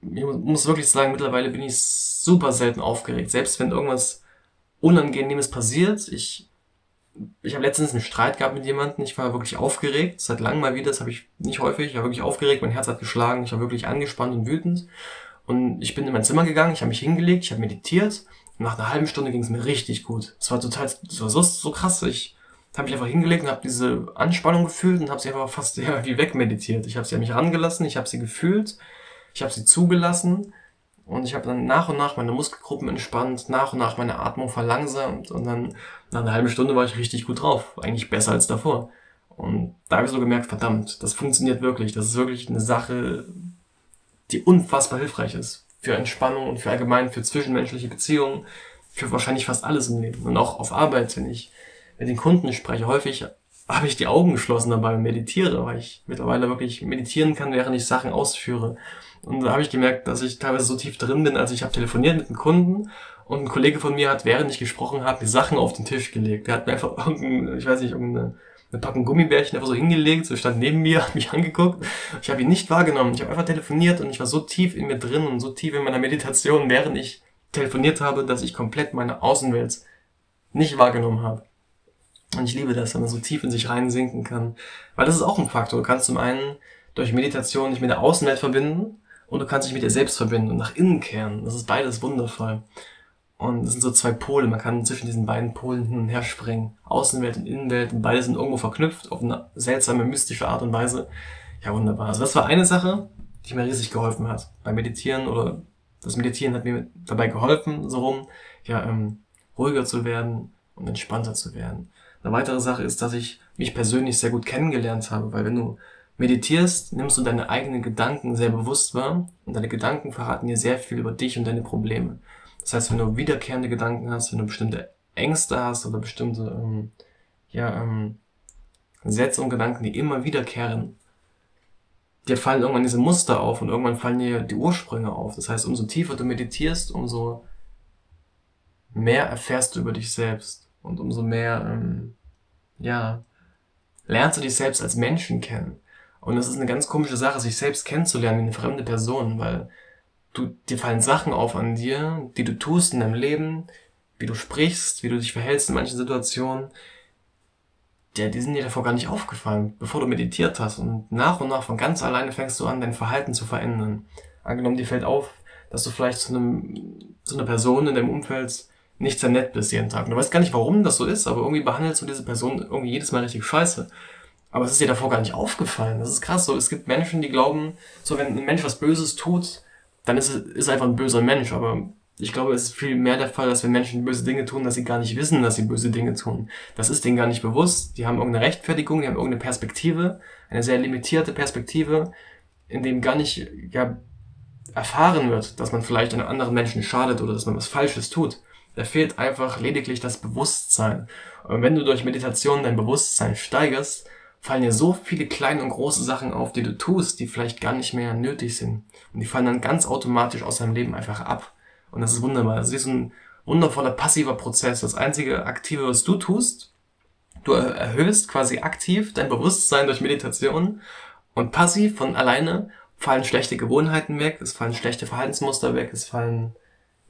Ich muss wirklich sagen, mittlerweile bin ich super selten aufgeregt. Selbst wenn irgendwas Unangenehmes passiert, ich, ich habe letztens einen Streit gehabt mit jemandem, ich war wirklich aufgeregt, seit langem mal wieder, das habe ich nicht häufig, ich war wirklich aufgeregt, mein Herz hat geschlagen, ich war wirklich angespannt und wütend. Und ich bin in mein Zimmer gegangen, ich habe mich hingelegt, ich habe meditiert. Nach einer halben Stunde ging es mir richtig gut. Es war total, es war so, so krass. Ich habe mich einfach hingelegt und habe diese Anspannung gefühlt und habe sie einfach fast ja, wie wegmeditiert. Ich habe sie an mich rangelassen, ich habe sie gefühlt, ich habe sie zugelassen. Und ich habe dann nach und nach meine Muskelgruppen entspannt, nach und nach meine Atmung verlangsamt. Und dann nach einer halben Stunde war ich richtig gut drauf. Eigentlich besser als davor. Und da habe ich so gemerkt, verdammt, das funktioniert wirklich. Das ist wirklich eine Sache, die unfassbar hilfreich ist für Entspannung und für allgemein für zwischenmenschliche Beziehungen, für wahrscheinlich fast alles im Leben. Und auch auf Arbeit, wenn ich mit den Kunden spreche, häufig habe ich die Augen geschlossen dabei und meditiere, weil ich mittlerweile wirklich meditieren kann, während ich Sachen ausführe. Und da habe ich gemerkt, dass ich teilweise so tief drin bin, als ich habe telefoniert mit einem Kunden und ein Kollege von mir hat, während ich gesprochen habe, die Sachen auf den Tisch gelegt. Der hat mir einfach irgendein, ich weiß nicht, irgendeine eine Packung Gummibärchen einfach so hingelegt, so stand neben mir, hat mich angeguckt. Ich habe ihn nicht wahrgenommen. Ich habe einfach telefoniert und ich war so tief in mir drin und so tief in meiner Meditation, während ich telefoniert habe, dass ich komplett meine Außenwelt nicht wahrgenommen habe. Und ich liebe das, wenn man so tief in sich reinsinken kann. Weil das ist auch ein Faktor. Du kannst zum einen durch Meditation dich mit der Außenwelt verbinden und du kannst dich mit dir selbst verbinden und nach innen kehren. Das ist beides wundervoll. Und es sind so zwei Pole. Man kann zwischen diesen beiden Polen hin und her springen. Außenwelt und Innenwelt. Und beide sind irgendwo verknüpft auf eine seltsame, mystische Art und Weise. Ja, wunderbar. Also das war eine Sache, die mir riesig geholfen hat. Beim Meditieren oder das Meditieren hat mir dabei geholfen, so rum, ja, ähm, ruhiger zu werden und entspannter zu werden. Eine weitere Sache ist, dass ich mich persönlich sehr gut kennengelernt habe, weil wenn du meditierst, nimmst du deine eigenen Gedanken sehr bewusst wahr und deine Gedanken verraten dir sehr viel über dich und deine Probleme. Das heißt, wenn du wiederkehrende Gedanken hast, wenn du bestimmte Ängste hast oder bestimmte ähm, ja, ähm, Sätze und Gedanken, die immer wiederkehren, dir fallen irgendwann diese Muster auf und irgendwann fallen dir die Ursprünge auf. Das heißt, umso tiefer du meditierst, umso mehr erfährst du über dich selbst und umso mehr, ähm, ja, lernst du dich selbst als Menschen kennen. Und das ist eine ganz komische Sache, sich selbst kennenzulernen wie eine fremde Person, weil du, dir fallen Sachen auf an dir, die du tust in deinem Leben, wie du sprichst, wie du dich verhältst in manchen Situationen, ja, die sind dir davor gar nicht aufgefallen, bevor du meditiert hast. Und nach und nach von ganz alleine fängst du an, dein Verhalten zu verändern. Angenommen, dir fällt auf, dass du vielleicht zu, einem, zu einer Person in deinem Umfeld nicht sehr nett bist jeden Tag. Und du weißt gar nicht, warum das so ist, aber irgendwie behandelst du diese Person irgendwie jedes Mal richtig scheiße. Aber es ist dir davor gar nicht aufgefallen. Das ist krass. So, es gibt Menschen, die glauben, so wenn ein Mensch was Böses tut, dann ist es ist einfach ein böser Mensch. Aber ich glaube, es ist viel mehr der Fall, dass wenn Menschen böse Dinge tun, dass sie gar nicht wissen, dass sie böse Dinge tun. Das ist denen gar nicht bewusst. Die haben irgendeine Rechtfertigung, die haben irgendeine Perspektive, eine sehr limitierte Perspektive, in dem gar nicht ja, erfahren wird, dass man vielleicht einem anderen Menschen schadet oder dass man was Falsches tut. Da fehlt einfach lediglich das Bewusstsein. Und wenn du durch Meditation dein Bewusstsein steigerst, fallen dir so viele kleine und große Sachen auf, die du tust, die vielleicht gar nicht mehr nötig sind. Und die fallen dann ganz automatisch aus deinem Leben einfach ab. Und das ist wunderbar. Das ist ein wundervoller passiver Prozess. Das einzige Aktive, was du tust, du erhöhst quasi aktiv dein Bewusstsein durch Meditation und passiv von alleine fallen schlechte Gewohnheiten weg, es fallen schlechte Verhaltensmuster weg, es fallen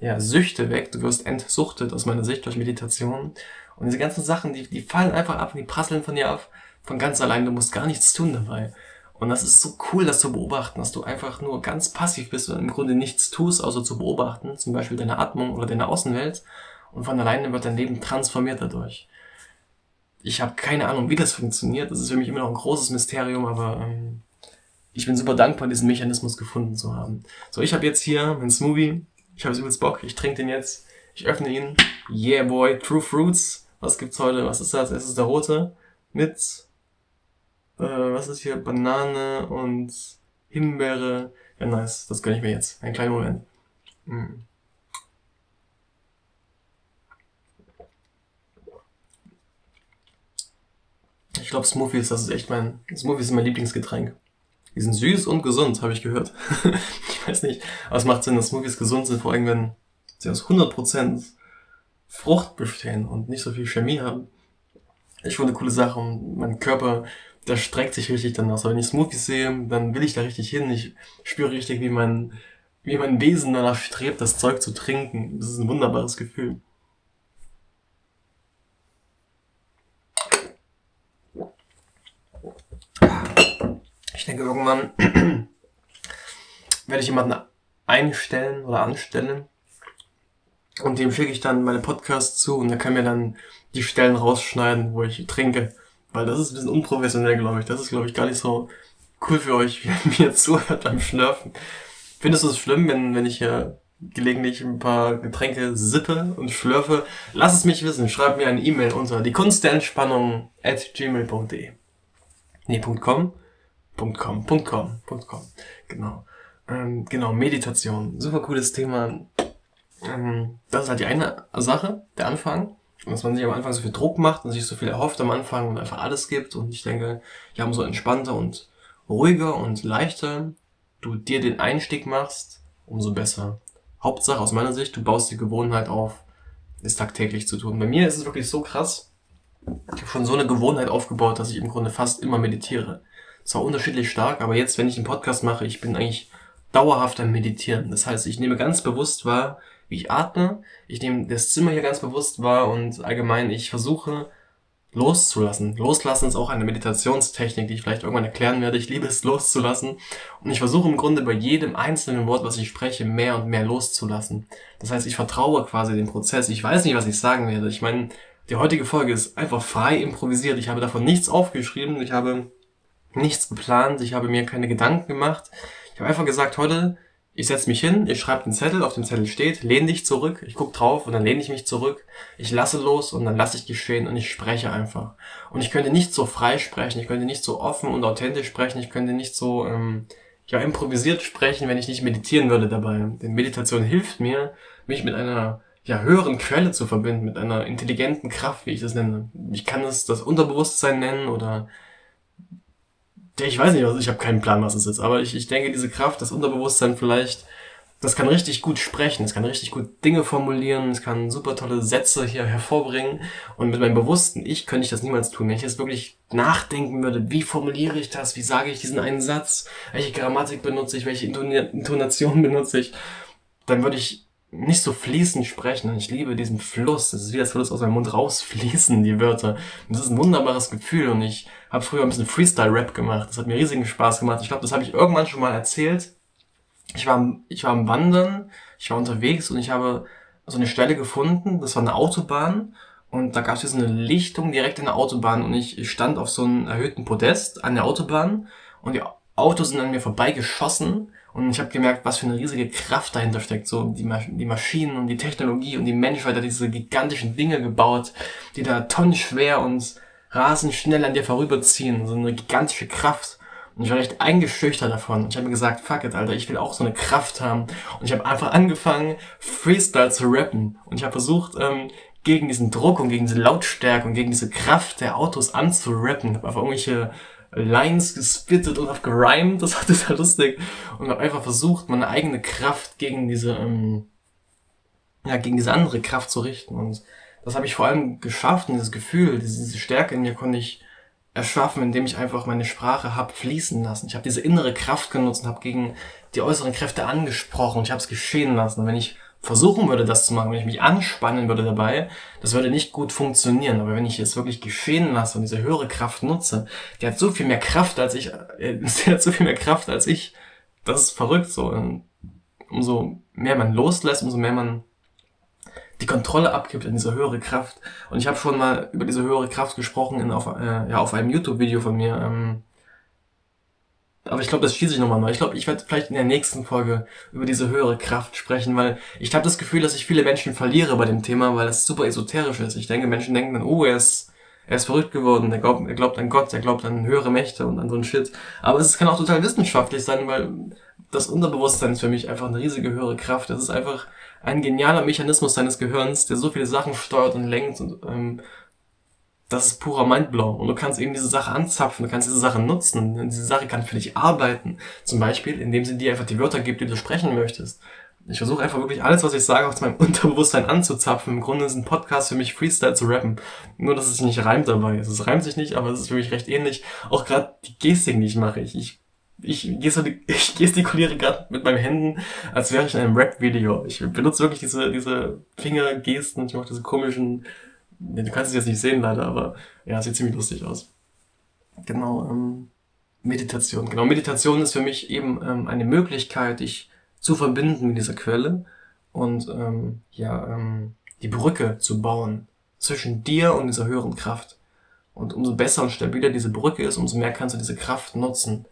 ja, Süchte weg, du wirst entsuchtet aus meiner Sicht durch Meditation. Und diese ganzen Sachen, die, die fallen einfach ab und die prasseln von dir ab, von ganz allein, du musst gar nichts tun dabei. Und das ist so cool, das zu beobachten, dass du einfach nur ganz passiv bist und im Grunde nichts tust, außer zu beobachten, zum Beispiel deine Atmung oder deine Außenwelt. Und von alleine wird dein Leben transformiert dadurch. Ich habe keine Ahnung, wie das funktioniert. Das ist für mich immer noch ein großes Mysterium, aber ähm, ich bin super dankbar, diesen Mechanismus gefunden zu haben. So, ich habe jetzt hier meinen Smoothie. Ich habe übelst Bock. Ich trinke den jetzt. Ich öffne ihn. Yeah, boy. True Fruits. Was gibt's heute? Was ist das? Es ist der rote. Mit äh, was ist hier, Banane und Himbeere. Ja, nice, das gönne ich mir jetzt. Einen kleinen Moment. Mm. Ich glaube, Smoothies, das ist echt mein, Smoothies ist mein Lieblingsgetränk. Die sind süß und gesund, habe ich gehört. ich weiß nicht, aber es macht Sinn, dass Smoothies gesund sind, vor allem wenn sie aus 100% Frucht bestehen und nicht so viel Chemie haben. Ich finde eine coole Sache, um meinen Körper das streckt sich richtig danach. So, wenn ich Smoothies sehe, dann will ich da richtig hin. Ich spüre richtig, wie mein, wie mein Wesen danach strebt, das Zeug zu trinken. Das ist ein wunderbares Gefühl. Ich denke, irgendwann werde ich jemanden einstellen oder anstellen. Und dem schicke ich dann meine Podcasts zu und der kann mir dann die Stellen rausschneiden, wo ich trinke. Weil das ist ein bisschen unprofessionell, glaube ich. Das ist, glaube ich, gar nicht so cool für euch, wie ihr mir zuhört beim Schlürfen. Findest du es schlimm, wenn, wenn ich hier gelegentlich ein paar Getränke sippe und schlürfe? Lass es mich wissen. Schreib mir eine E-Mail unter die Kunst der Entspannung at gmail.de. Nee, .com? .com, .com, .com. Genau. Ähm, genau, Meditation. Super cooles Thema. Ähm, das ist halt die eine Sache, der Anfang dass man sich am Anfang so viel Druck macht und sich so viel erhofft am Anfang und einfach alles gibt. Und ich denke, ja, umso entspannter und ruhiger und leichter du dir den Einstieg machst, umso besser. Hauptsache aus meiner Sicht, du baust die Gewohnheit auf, es tagtäglich zu tun. Bei mir ist es wirklich so krass. Ich habe schon so eine Gewohnheit aufgebaut, dass ich im Grunde fast immer meditiere. Zwar unterschiedlich stark, aber jetzt, wenn ich einen Podcast mache, ich bin eigentlich dauerhaft am Meditieren. Das heißt, ich nehme ganz bewusst wahr, wie ich atme. Ich nehme das Zimmer hier ganz bewusst wahr und allgemein, ich versuche loszulassen. Loslassen ist auch eine Meditationstechnik, die ich vielleicht irgendwann erklären werde. Ich liebe es loszulassen. Und ich versuche im Grunde bei jedem einzelnen Wort, was ich spreche, mehr und mehr loszulassen. Das heißt, ich vertraue quasi dem Prozess. Ich weiß nicht, was ich sagen werde. Ich meine, die heutige Folge ist einfach frei improvisiert. Ich habe davon nichts aufgeschrieben. Ich habe nichts geplant. Ich habe mir keine Gedanken gemacht. Ich habe einfach gesagt, heute ich setze mich hin, ich schreibe den Zettel, auf dem Zettel steht, lehn dich zurück, ich guck drauf und dann lehne ich mich zurück, ich lasse los und dann lasse ich geschehen und ich spreche einfach. Und ich könnte nicht so frei sprechen, ich könnte nicht so offen und authentisch sprechen, ich könnte nicht so ähm, ja improvisiert sprechen, wenn ich nicht meditieren würde dabei. Denn Meditation hilft mir, mich mit einer ja, höheren Quelle zu verbinden, mit einer intelligenten Kraft, wie ich das nenne. Ich kann es das Unterbewusstsein nennen oder ich weiß nicht, also ich habe keinen Plan, was es ist, aber ich, ich denke, diese Kraft, das Unterbewusstsein vielleicht, das kann richtig gut sprechen, es kann richtig gut Dinge formulieren, es kann super tolle Sätze hier hervorbringen und mit meinem bewussten Ich könnte ich das niemals tun. Wenn ich jetzt wirklich nachdenken würde, wie formuliere ich das, wie sage ich diesen einen Satz, welche Grammatik benutze ich, welche Intonation benutze ich, dann würde ich nicht so fließend sprechen. Ich liebe diesen Fluss. Das ist wie als würde es aus meinem Mund rausfließen, die Wörter. Und das ist ein wunderbares Gefühl. Und ich habe früher ein bisschen Freestyle-Rap gemacht. Das hat mir riesigen Spaß gemacht. Ich glaube, das habe ich irgendwann schon mal erzählt. Ich war, ich war am Wandern, ich war unterwegs und ich habe so eine Stelle gefunden. Das war eine Autobahn. Und da gab es so eine Lichtung direkt in der Autobahn. Und ich stand auf so einem erhöhten Podest an der Autobahn. Und die Autos sind an mir vorbeigeschossen. Und ich habe gemerkt, was für eine riesige Kraft dahinter steckt. So die, Masch die Maschinen und die Technologie und die Menschheit hat diese gigantischen Dinge gebaut, die da tonnenschwer und rasend schnell an dir vorüberziehen. So eine gigantische Kraft. Und ich war recht eingeschüchtert davon. Ich habe mir gesagt, fuck it, Alter, ich will auch so eine Kraft haben. Und ich habe einfach angefangen, Freestyle zu rappen. Und ich habe versucht, ähm, gegen diesen Druck und gegen diese Lautstärke und gegen diese Kraft der Autos anzurappen. Hab einfach irgendwelche Lines gespittet und hab gerimt, das war total lustig. Und hab einfach versucht, meine eigene Kraft gegen diese, ähm, ja, gegen diese andere Kraft zu richten. Und das habe ich vor allem geschafft und dieses Gefühl, diese, Stärke in mir konnte ich erschaffen, indem ich einfach meine Sprache hab fließen lassen. Ich habe diese innere Kraft genutzt und habe gegen die äußeren Kräfte angesprochen. Ich habe es geschehen lassen. Und wenn ich versuchen würde, das zu machen, wenn ich mich anspannen würde dabei, das würde nicht gut funktionieren. Aber wenn ich es wirklich geschehen lasse und diese höhere Kraft nutze, die hat so viel mehr Kraft als ich, äh, die hat so viel mehr Kraft als ich. Das ist verrückt so. Und umso mehr man loslässt, umso mehr man die Kontrolle abgibt an diese höhere Kraft. Und ich habe schon mal über diese höhere Kraft gesprochen in, auf, äh, ja, auf einem YouTube-Video von mir. Ähm, aber ich glaube, das schließe ich nochmal neu. Ich glaube, ich werde vielleicht in der nächsten Folge über diese höhere Kraft sprechen, weil ich habe das Gefühl, dass ich viele Menschen verliere bei dem Thema, weil es super esoterisch ist. Ich denke, Menschen denken dann, oh, er ist, er ist verrückt geworden, er glaubt, er glaubt an Gott, er glaubt an höhere Mächte und an so ein Shit. Aber es kann auch total wissenschaftlich sein, weil das Unterbewusstsein ist für mich einfach eine riesige höhere Kraft. Das ist einfach ein genialer Mechanismus deines Gehirns, der so viele Sachen steuert und lenkt und ähm, das ist purer Mindblow. Und du kannst eben diese Sache anzapfen, du kannst diese Sache nutzen. Und diese Sache kann für dich arbeiten. Zum Beispiel, indem sie dir einfach die Wörter gibt, die du sprechen möchtest. Ich versuche einfach wirklich alles, was ich sage, aus meinem Unterbewusstsein anzuzapfen. Im Grunde ist ein Podcast für mich Freestyle zu rappen. Nur, dass es sich nicht reimt dabei. Es reimt sich nicht, aber es ist für mich recht ähnlich. Auch gerade die Gestik, die ich mache. Ich, ich, ich, ich gestikuliere gerade mit meinen Händen, als wäre ich in einem Rap-Video. Ich benutze wirklich diese, diese Fingergesten. Ich mache diese komischen Du kannst es jetzt nicht sehen leider, aber ja, sieht ziemlich lustig aus. Genau, ähm, Meditation. Genau, Meditation ist für mich eben ähm, eine Möglichkeit, dich zu verbinden mit dieser Quelle und ähm, ja, ähm, die Brücke zu bauen zwischen dir und dieser höheren Kraft. Und umso besser und stabiler diese Brücke ist, umso mehr kannst du diese Kraft nutzen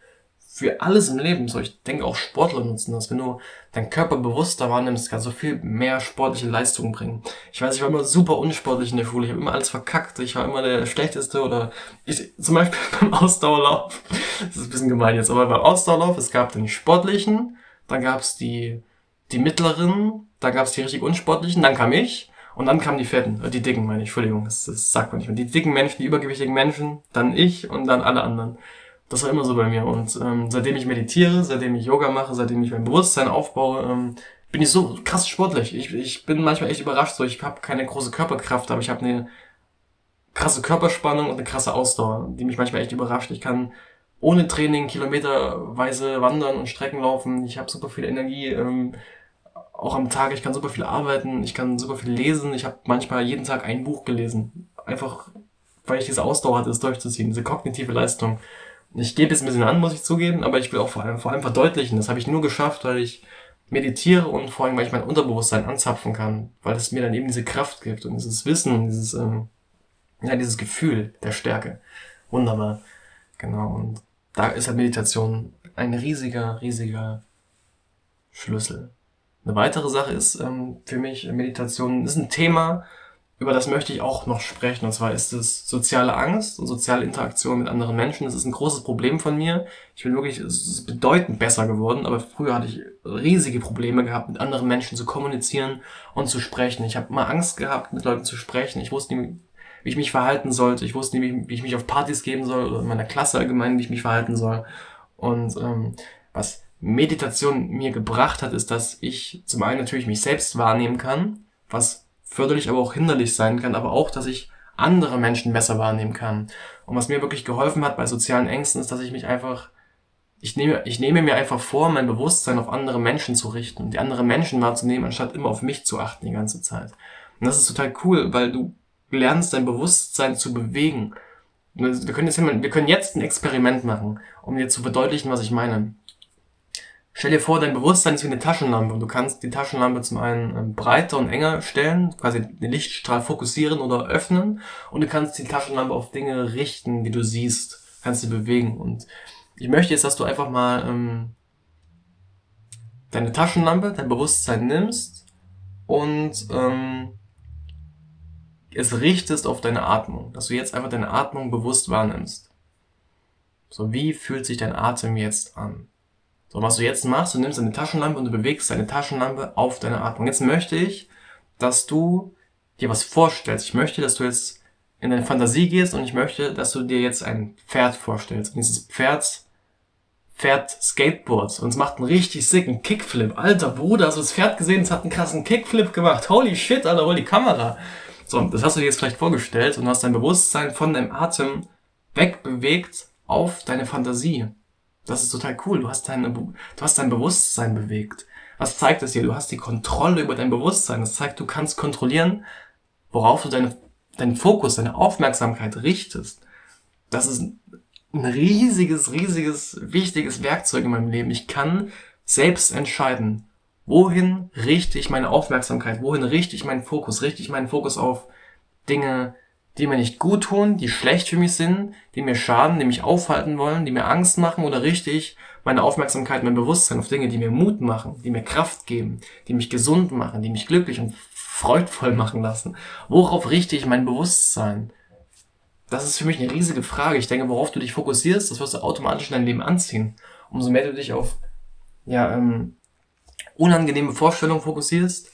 für alles im Leben. So, ich denke auch Sportler nutzen das. Wenn du deinen Körper bewusster wahrnimmst, kannst du viel mehr sportliche Leistungen bringen. Ich weiß, ich war immer super unsportlich in der Schule. Ich habe immer alles verkackt. Ich war immer der Schlechteste oder ich, zum Beispiel beim Ausdauerlauf. Das ist ein bisschen gemein jetzt, aber beim Ausdauerlauf, es gab den sportlichen, dann gab es die, die mittleren, dann gab es die richtig unsportlichen, dann kam ich. Und dann kamen die Fetten, äh, die Dicken meine ich, Entschuldigung, das, das sagt man nicht mehr. Die dicken Menschen, die übergewichtigen Menschen, dann ich und dann alle anderen. Das war immer so bei mir. Und ähm, seitdem ich meditiere, seitdem ich Yoga mache, seitdem ich mein Bewusstsein aufbaue, ähm, bin ich so krass sportlich. Ich, ich bin manchmal echt überrascht. So, ich habe keine große Körperkraft, aber ich habe eine krasse Körperspannung und eine krasse Ausdauer, die mich manchmal echt überrascht. Ich kann ohne Training kilometerweise wandern und Strecken laufen. Ich habe super viel Energie. Ähm, auch am Tag, ich kann super viel arbeiten, ich kann super viel lesen. Ich habe manchmal jeden Tag ein Buch gelesen. Einfach, weil ich diese Ausdauer hatte, es durchzuziehen, diese kognitive Leistung. Ich gebe es ein bisschen an, muss ich zugeben, aber ich will auch vor allem, vor allem verdeutlichen. Das habe ich nur geschafft, weil ich meditiere und vor allem, weil ich mein Unterbewusstsein anzapfen kann, weil es mir dann eben diese Kraft gibt und dieses Wissen, dieses, ähm, ja, dieses Gefühl der Stärke. Wunderbar. Genau. Und da ist halt Meditation ein riesiger, riesiger Schlüssel. Eine weitere Sache ist ähm, für mich, Meditation ist ein Thema, über das möchte ich auch noch sprechen. Und zwar ist es soziale Angst und soziale Interaktion mit anderen Menschen. Das ist ein großes Problem von mir. Ich bin wirklich, bedeutend besser geworden, aber früher hatte ich riesige Probleme gehabt, mit anderen Menschen zu kommunizieren und zu sprechen. Ich habe immer Angst gehabt, mit Leuten zu sprechen. Ich wusste nie, wie ich mich verhalten sollte. Ich wusste nie, wie ich mich auf Partys geben soll oder in meiner Klasse allgemein, wie ich mich verhalten soll. Und ähm, was Meditation mir gebracht hat, ist, dass ich zum einen natürlich mich selbst wahrnehmen kann, was förderlich, aber auch hinderlich sein kann, aber auch, dass ich andere Menschen besser wahrnehmen kann. Und was mir wirklich geholfen hat bei sozialen Ängsten, ist, dass ich mich einfach, ich nehme, ich nehme mir einfach vor, mein Bewusstsein auf andere Menschen zu richten, die andere Menschen wahrzunehmen, anstatt immer auf mich zu achten die ganze Zeit. Und das ist total cool, weil du lernst dein Bewusstsein zu bewegen. Wir können jetzt, wir können jetzt ein Experiment machen, um dir zu verdeutlichen, was ich meine. Stell dir vor, dein Bewusstsein ist wie eine Taschenlampe und du kannst die Taschenlampe zum einen ähm, breiter und enger stellen, quasi den Lichtstrahl fokussieren oder öffnen und du kannst die Taschenlampe auf Dinge richten, die du siehst, kannst sie bewegen und ich möchte jetzt, dass du einfach mal ähm, deine Taschenlampe, dein Bewusstsein nimmst und ähm, es richtest auf deine Atmung, dass du jetzt einfach deine Atmung bewusst wahrnimmst. So, wie fühlt sich dein Atem jetzt an? So, was du jetzt machst, du nimmst deine Taschenlampe und du bewegst deine Taschenlampe auf deine Atmung. Jetzt möchte ich, dass du dir was vorstellst. Ich möchte, dass du jetzt in deine Fantasie gehst und ich möchte, dass du dir jetzt ein Pferd vorstellst. Und dieses Pferd fährt Skateboards und es macht einen richtig sicken Kickflip. Alter Bruder, hast du das Pferd gesehen? Es hat einen krassen Kickflip gemacht. Holy shit, Alter, hol die Kamera. So, das hast du dir jetzt vielleicht vorgestellt und hast dein Bewusstsein von deinem Atem wegbewegt auf deine Fantasie. Das ist total cool. Du hast dein, du hast dein Bewusstsein bewegt. Was zeigt das dir? Du hast die Kontrolle über dein Bewusstsein. Das zeigt, du kannst kontrollieren, worauf du deine, deinen Fokus, deine Aufmerksamkeit richtest. Das ist ein riesiges, riesiges, wichtiges Werkzeug in meinem Leben. Ich kann selbst entscheiden, Wohin richte ich meine Aufmerksamkeit? Wohin richte ich meinen Fokus? Richte ich meinen Fokus auf Dinge, die mir nicht gut tun, die schlecht für mich sind, die mir schaden, die mich aufhalten wollen, die mir Angst machen? Oder richte ich meine Aufmerksamkeit, mein Bewusstsein auf Dinge, die mir Mut machen, die mir Kraft geben, die mich gesund machen, die mich glücklich und freudvoll machen lassen? Worauf richte ich mein Bewusstsein? Das ist für mich eine riesige Frage. Ich denke, worauf du dich fokussierst, das wirst du automatisch in dein Leben anziehen. Umso mehr du dich auf ja, ähm, unangenehme Vorstellungen fokussierst,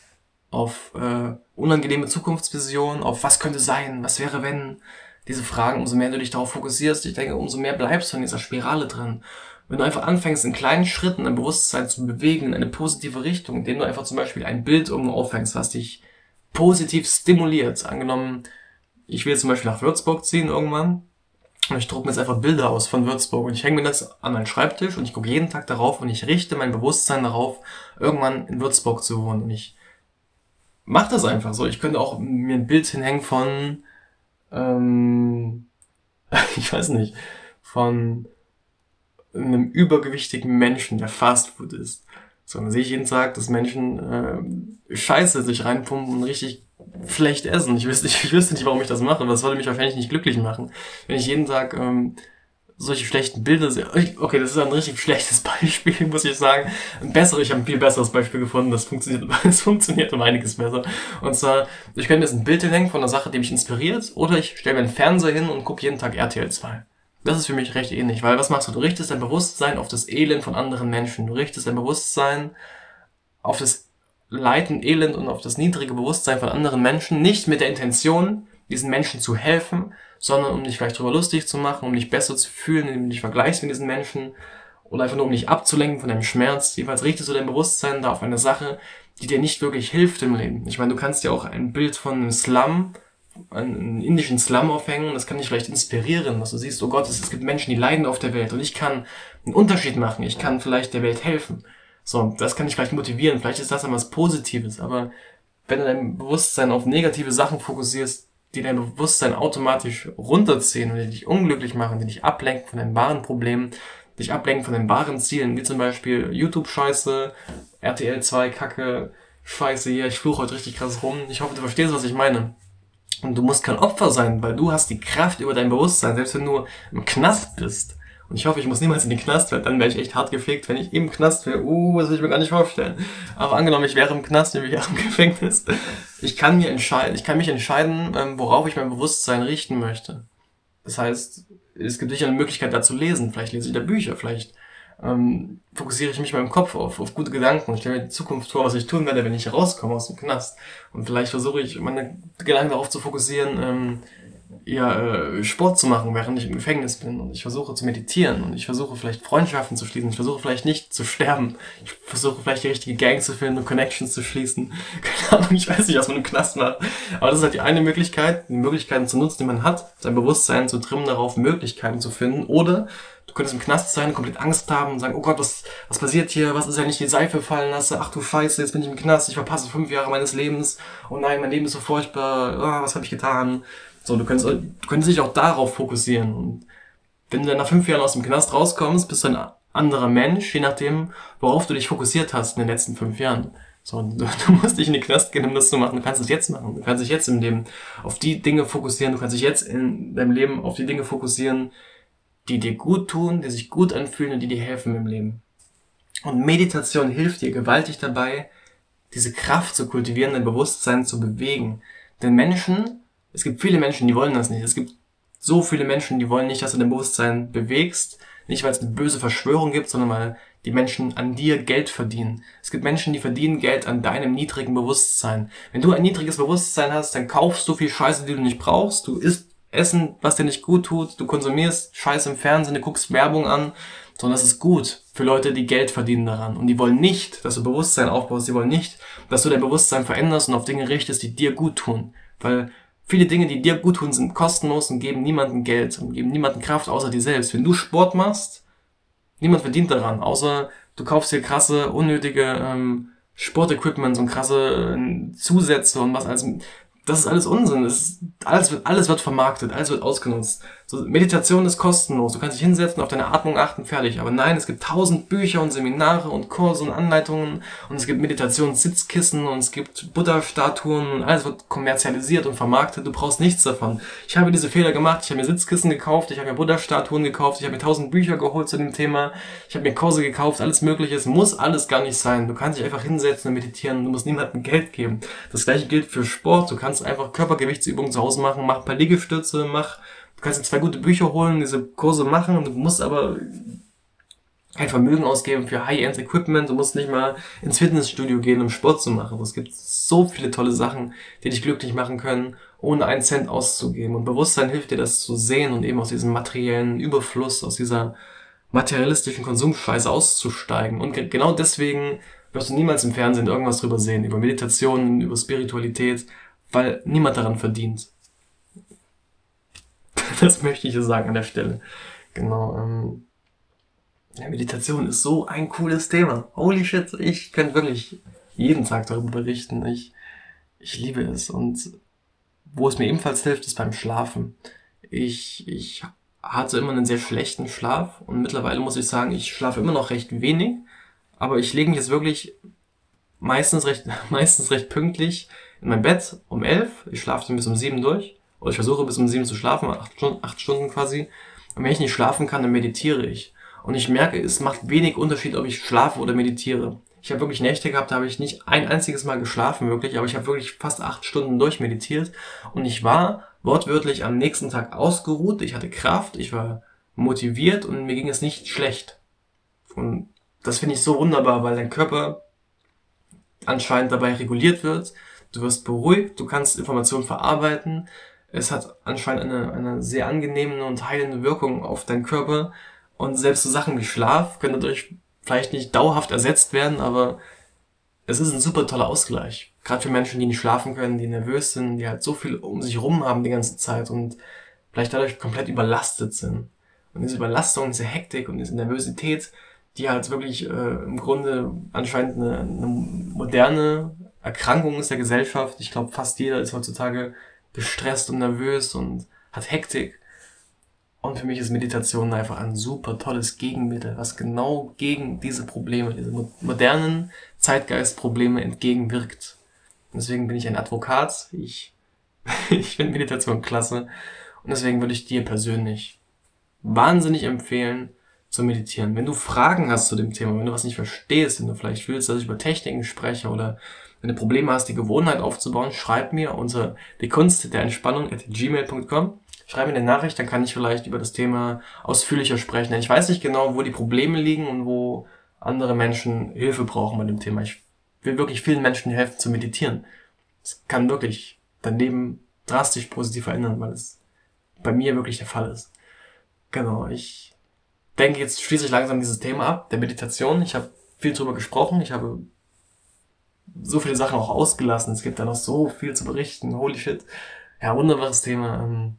auf äh, unangenehme Zukunftsvisionen, auf was könnte sein, was wäre wenn, diese Fragen, umso mehr du dich darauf fokussierst, ich denke, umso mehr bleibst du in dieser Spirale drin. Wenn du einfach anfängst, in kleinen Schritten dein Bewusstsein zu bewegen in eine positive Richtung, indem du einfach zum Beispiel ein Bild irgendwo aufhängst, was dich positiv stimuliert. Angenommen, ich will zum Beispiel nach Würzburg ziehen irgendwann und ich drucke mir jetzt einfach Bilder aus von Würzburg und ich hänge mir das an meinen Schreibtisch und ich gucke jeden Tag darauf und ich richte mein Bewusstsein darauf, irgendwann in Würzburg zu wohnen. Und ich mache das einfach so. Ich könnte auch mir ein Bild hinhängen von, ähm, ich weiß nicht, von einem übergewichtigen Menschen, der Fastfood isst. So, dann sehe ich jeden Tag, dass Menschen äh, Scheiße sich reinpumpen und richtig schlecht essen. Ich wüsste, ich wüsste nicht, warum ich das mache. Das würde mich wahrscheinlich nicht glücklich machen. Wenn ich jeden Tag ähm, solche schlechten Bilder sehe. Okay, das ist ein richtig schlechtes Beispiel, muss ich sagen. Ein besseres, ich habe ein viel besseres Beispiel gefunden. Das funktioniert, das funktioniert um einiges besser. Und zwar, ich könnte jetzt ein Bild hinhängen von einer Sache, die mich inspiriert, oder ich stelle mir einen Fernseher hin und gucke jeden Tag RTL 2. Das ist für mich recht ähnlich, weil was machst du? Du richtest dein Bewusstsein auf das Elend von anderen Menschen. Du richtest dein Bewusstsein auf das Leiden, Elend und auf das niedrige Bewusstsein von anderen Menschen, nicht mit der Intention, diesen Menschen zu helfen, sondern um dich vielleicht darüber lustig zu machen, um dich besser zu fühlen, indem du dich vergleichst mit diesen Menschen oder einfach nur um dich abzulenken von deinem Schmerz. Jedenfalls richtest du dein Bewusstsein da auf eine Sache, die dir nicht wirklich hilft im Leben. Ich meine, du kannst dir auch ein Bild von einem Slum, einen indischen Slum aufhängen, das kann dich vielleicht inspirieren, dass du siehst, oh Gott, es gibt Menschen, die leiden auf der Welt und ich kann einen Unterschied machen, ich kann vielleicht der Welt helfen. So, das kann dich vielleicht motivieren. Vielleicht ist das dann was Positives. Aber wenn du dein Bewusstsein auf negative Sachen fokussierst, die dein Bewusstsein automatisch runterziehen und die dich unglücklich machen, die dich ablenken von deinen wahren Problemen, dich ablenken von deinen wahren Zielen, wie zum Beispiel YouTube-Scheiße, RTL 2 Kacke, Scheiße hier, ich fluche heute richtig krass rum. Ich hoffe, du verstehst, was ich meine. Und du musst kein Opfer sein, weil du hast die Kraft über dein Bewusstsein, selbst wenn du im Knast bist. Und ich hoffe, ich muss niemals in den Knast, weil dann wäre ich echt hart gepflegt, wenn ich im Knast wäre. Uh, das will ich mir gar nicht vorstellen. Aber angenommen, ich wäre im Knast, ich wäre im Gefängnis. Ich kann mir entscheiden, ich kann mich entscheiden, ähm, worauf ich mein Bewusstsein richten möchte. Das heißt, es gibt sicher eine Möglichkeit, da zu lesen. Vielleicht lese ich da Bücher, vielleicht ähm, fokussiere ich mich meinem Kopf auf, auf gute Gedanken und stelle mir die Zukunft vor, was ich tun werde, wenn ich rauskomme aus dem Knast. Und vielleicht versuche ich, meine Gedanken darauf zu fokussieren, ähm, ja, äh, Sport zu machen, während ich im Gefängnis bin. Und ich versuche zu meditieren und ich versuche vielleicht Freundschaften zu schließen. Ich versuche vielleicht nicht zu sterben. Ich versuche vielleicht die richtige Gang zu finden und Connections zu schließen. Keine Ahnung, ich weiß nicht, was man im Knast macht. Aber das ist halt die eine Möglichkeit, die Möglichkeiten zu nutzen, die man hat, sein Bewusstsein zu trimmen, darauf Möglichkeiten zu finden. Oder du könntest im Knast sein, komplett Angst haben und sagen, oh Gott, was, was passiert hier? Was ist, wenn ich die Seife fallen lasse? Ach du Scheiße, jetzt bin ich im Knast, ich verpasse fünf Jahre meines Lebens. Oh nein, mein Leben ist so furchtbar. Oh, was habe ich getan? So, du könntest, du könntest dich auch darauf fokussieren. Und wenn du dann nach fünf Jahren aus dem Knast rauskommst, bist du ein anderer Mensch, je nachdem, worauf du dich fokussiert hast in den letzten fünf Jahren. So, du, du musst nicht in den Knast gehen, um das zu machen. Du kannst es jetzt machen. Du kannst dich jetzt im Leben auf die Dinge fokussieren. Du kannst dich jetzt in deinem Leben auf die Dinge fokussieren, die dir gut tun, die sich gut anfühlen und die dir helfen im Leben. Und Meditation hilft dir gewaltig dabei, diese Kraft zu kultivieren, dein Bewusstsein zu bewegen. Denn Menschen es gibt viele Menschen, die wollen das nicht. Es gibt so viele Menschen, die wollen nicht, dass du dein Bewusstsein bewegst. Nicht, weil es eine böse Verschwörung gibt, sondern weil die Menschen an dir Geld verdienen. Es gibt Menschen, die verdienen Geld an deinem niedrigen Bewusstsein. Wenn du ein niedriges Bewusstsein hast, dann kaufst du viel Scheiße, die du nicht brauchst. Du isst Essen, was dir nicht gut tut. Du konsumierst Scheiße im Fernsehen, du guckst Werbung an. Sondern das ist gut für Leute, die Geld verdienen daran. Und die wollen nicht, dass du Bewusstsein aufbaust. Die wollen nicht, dass du dein Bewusstsein veränderst und auf Dinge richtest, die dir gut tun. Weil Viele Dinge, die dir gut tun, sind kostenlos und geben niemandem Geld und geben niemandem Kraft außer dir selbst. Wenn du Sport machst, niemand verdient daran, außer du kaufst dir krasse, unnötige ähm, Sportequipment und krasse äh, Zusätze und was alles das ist alles Unsinn. Das ist, alles, wird, alles wird vermarktet, alles wird ausgenutzt. So, Meditation ist kostenlos. Du kannst dich hinsetzen, auf deine Atmung achten, fertig. Aber nein, es gibt tausend Bücher und Seminare und Kurse und Anleitungen und es gibt Meditationssitzkissen und es gibt Buddha-Statuen und alles wird kommerzialisiert und vermarktet. Du brauchst nichts davon. Ich habe diese Fehler gemacht. Ich habe mir Sitzkissen gekauft, ich habe mir Buddha-Statuen gekauft, ich habe mir tausend Bücher geholt zu dem Thema, ich habe mir Kurse gekauft, alles mögliche. Es muss alles gar nicht sein. Du kannst dich einfach hinsetzen und meditieren. Du musst niemandem Geld geben. Das gleiche gilt für Sport. Du kannst einfach Körpergewichtsübungen zu Hause machen, mach ein paar Liegestütze, mach, kannst zwei gute Bücher holen, diese Kurse machen, du musst aber kein Vermögen ausgeben für High-End Equipment, du musst nicht mal ins Fitnessstudio gehen, um Sport zu machen. Es gibt so viele tolle Sachen, die dich glücklich machen können, ohne einen Cent auszugeben. Und Bewusstsein hilft dir, das zu sehen und eben aus diesem materiellen Überfluss, aus dieser materialistischen Konsumscheiße auszusteigen. Und genau deswegen wirst du niemals im Fernsehen irgendwas drüber sehen, über Meditation, über Spiritualität, weil niemand daran verdient. Das möchte ich hier sagen an der Stelle. Genau. Ähm, ja, Meditation ist so ein cooles Thema. Holy shit, ich könnte wirklich jeden Tag darüber berichten. Ich, ich liebe es. Und wo es mir ebenfalls hilft, ist beim Schlafen. Ich, ich hatte immer einen sehr schlechten Schlaf und mittlerweile muss ich sagen, ich schlafe immer noch recht wenig, aber ich lege mich jetzt wirklich meistens recht, meistens recht pünktlich in mein Bett um elf, ich schlafe dann bis um sieben durch, oder ich versuche bis um sieben zu schlafen, acht Stunden, acht Stunden quasi. Und wenn ich nicht schlafen kann, dann meditiere ich. Und ich merke, es macht wenig Unterschied, ob ich schlafe oder meditiere. Ich habe wirklich Nächte gehabt, da habe ich nicht ein einziges Mal geschlafen, wirklich, aber ich habe wirklich fast acht Stunden durchmeditiert. Und ich war wortwörtlich am nächsten Tag ausgeruht, ich hatte Kraft, ich war motiviert und mir ging es nicht schlecht. Und das finde ich so wunderbar, weil dein Körper anscheinend dabei reguliert wird du wirst beruhigt, du kannst Informationen verarbeiten. Es hat anscheinend eine, eine sehr angenehme und heilende Wirkung auf deinen Körper. Und selbst so Sachen wie Schlaf können dadurch vielleicht nicht dauerhaft ersetzt werden, aber es ist ein super toller Ausgleich. Gerade für Menschen, die nicht schlafen können, die nervös sind, die halt so viel um sich rum haben die ganze Zeit und vielleicht dadurch komplett überlastet sind. Und diese Überlastung, diese Hektik und diese Nervosität, die halt wirklich äh, im Grunde anscheinend eine, eine moderne Erkrankung ist der Gesellschaft. Ich glaube, fast jeder ist heutzutage gestresst und nervös und hat Hektik. Und für mich ist Meditation einfach ein super tolles Gegenmittel, was genau gegen diese Probleme, diese modernen Zeitgeistprobleme entgegenwirkt. Deswegen bin ich ein Advokat. Ich, ich finde Meditation klasse. Und deswegen würde ich dir persönlich wahnsinnig empfehlen, zu meditieren. Wenn du Fragen hast zu dem Thema, wenn du was nicht verstehst, wenn du vielleicht willst, dass ich über Techniken spreche oder wenn du Probleme hast, die Gewohnheit aufzubauen, schreib mir unter die Kunst der Entspannung at gmail.com schreib mir eine Nachricht, dann kann ich vielleicht über das Thema ausführlicher sprechen. Denn ich weiß nicht genau, wo die Probleme liegen und wo andere Menschen Hilfe brauchen bei dem Thema. Ich will wirklich vielen Menschen helfen zu meditieren. Es kann wirklich dein Leben drastisch positiv verändern, weil es bei mir wirklich der Fall ist. Genau, ich denke, jetzt schließe ich langsam dieses Thema ab, der Meditation. Ich habe viel drüber gesprochen, ich habe so viele Sachen auch ausgelassen. Es gibt da noch so viel zu berichten. Holy shit. Ja, wunderbares Thema. Ähm,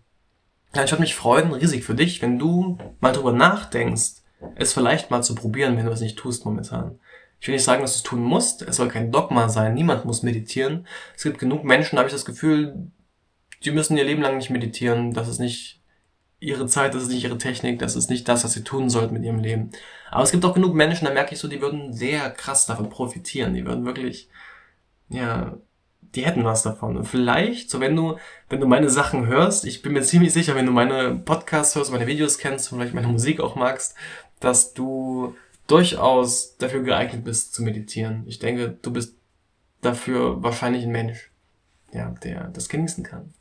ich würde mich freuen, riesig für dich, wenn du mal drüber nachdenkst, es vielleicht mal zu probieren, wenn du es nicht tust momentan. Ich will nicht sagen, dass du es tun musst. Es soll kein Dogma sein. Niemand muss meditieren. Es gibt genug Menschen, da habe ich das Gefühl, die müssen ihr Leben lang nicht meditieren. Das ist nicht ihre Zeit, das ist nicht ihre Technik, das ist nicht das, was sie tun sollten mit ihrem Leben. Aber es gibt auch genug Menschen, da merke ich so, die würden sehr krass davon profitieren. Die würden wirklich, ja, die hätten was davon. Und vielleicht, so wenn du, wenn du meine Sachen hörst, ich bin mir ziemlich sicher, wenn du meine Podcasts hörst, meine Videos kennst und vielleicht meine Musik auch magst, dass du durchaus dafür geeignet bist zu meditieren. Ich denke, du bist dafür wahrscheinlich ein Mensch, ja, der das genießen kann.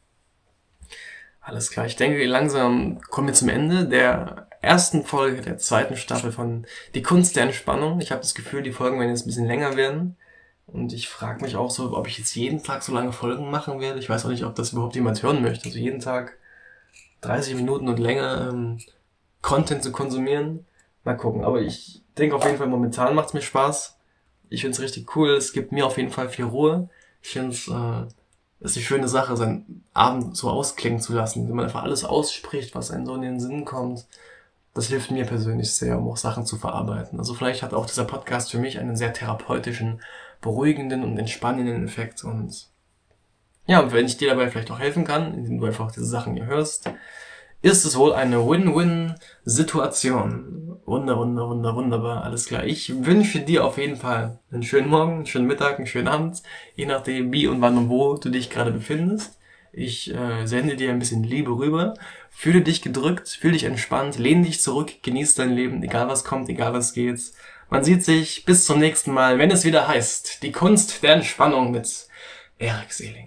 Alles klar, ich denke, langsam kommen wir zum Ende der ersten Folge der zweiten Staffel von Die Kunst der Entspannung. Ich habe das Gefühl, die Folgen werden jetzt ein bisschen länger werden. Und ich frage mich auch so, ob ich jetzt jeden Tag so lange Folgen machen werde. Ich weiß auch nicht, ob das überhaupt jemand hören möchte. Also jeden Tag 30 Minuten und länger ähm, Content zu konsumieren. Mal gucken. Aber ich denke auf jeden Fall, momentan macht es mir Spaß. Ich finde es richtig cool. Es gibt mir auf jeden Fall viel Ruhe. Ich finde es äh, ist eine schöne Sache, seinen Abend so ausklingen zu lassen. Wenn man einfach alles ausspricht, was einem so in den Sinn kommt. Das hilft mir persönlich sehr, um auch Sachen zu verarbeiten. Also vielleicht hat auch dieser Podcast für mich einen sehr therapeutischen, beruhigenden und entspannenden Effekt. Und ja, wenn ich dir dabei vielleicht auch helfen kann, indem du einfach diese Sachen hier hörst, ist es wohl eine Win-Win-Situation. Wunder, wunder, wunder, wunderbar, alles klar. Ich wünsche dir auf jeden Fall einen schönen Morgen, einen schönen Mittag, einen schönen Abend, je nachdem wie und wann und wo du dich gerade befindest. Ich äh, sende dir ein bisschen Liebe rüber. Fühle dich gedrückt, fühle dich entspannt, lehn dich zurück, genieß dein Leben, egal was kommt, egal was geht. Man sieht sich bis zum nächsten Mal, wenn es wieder heißt, die Kunst der Entspannung mit Erik Seeling.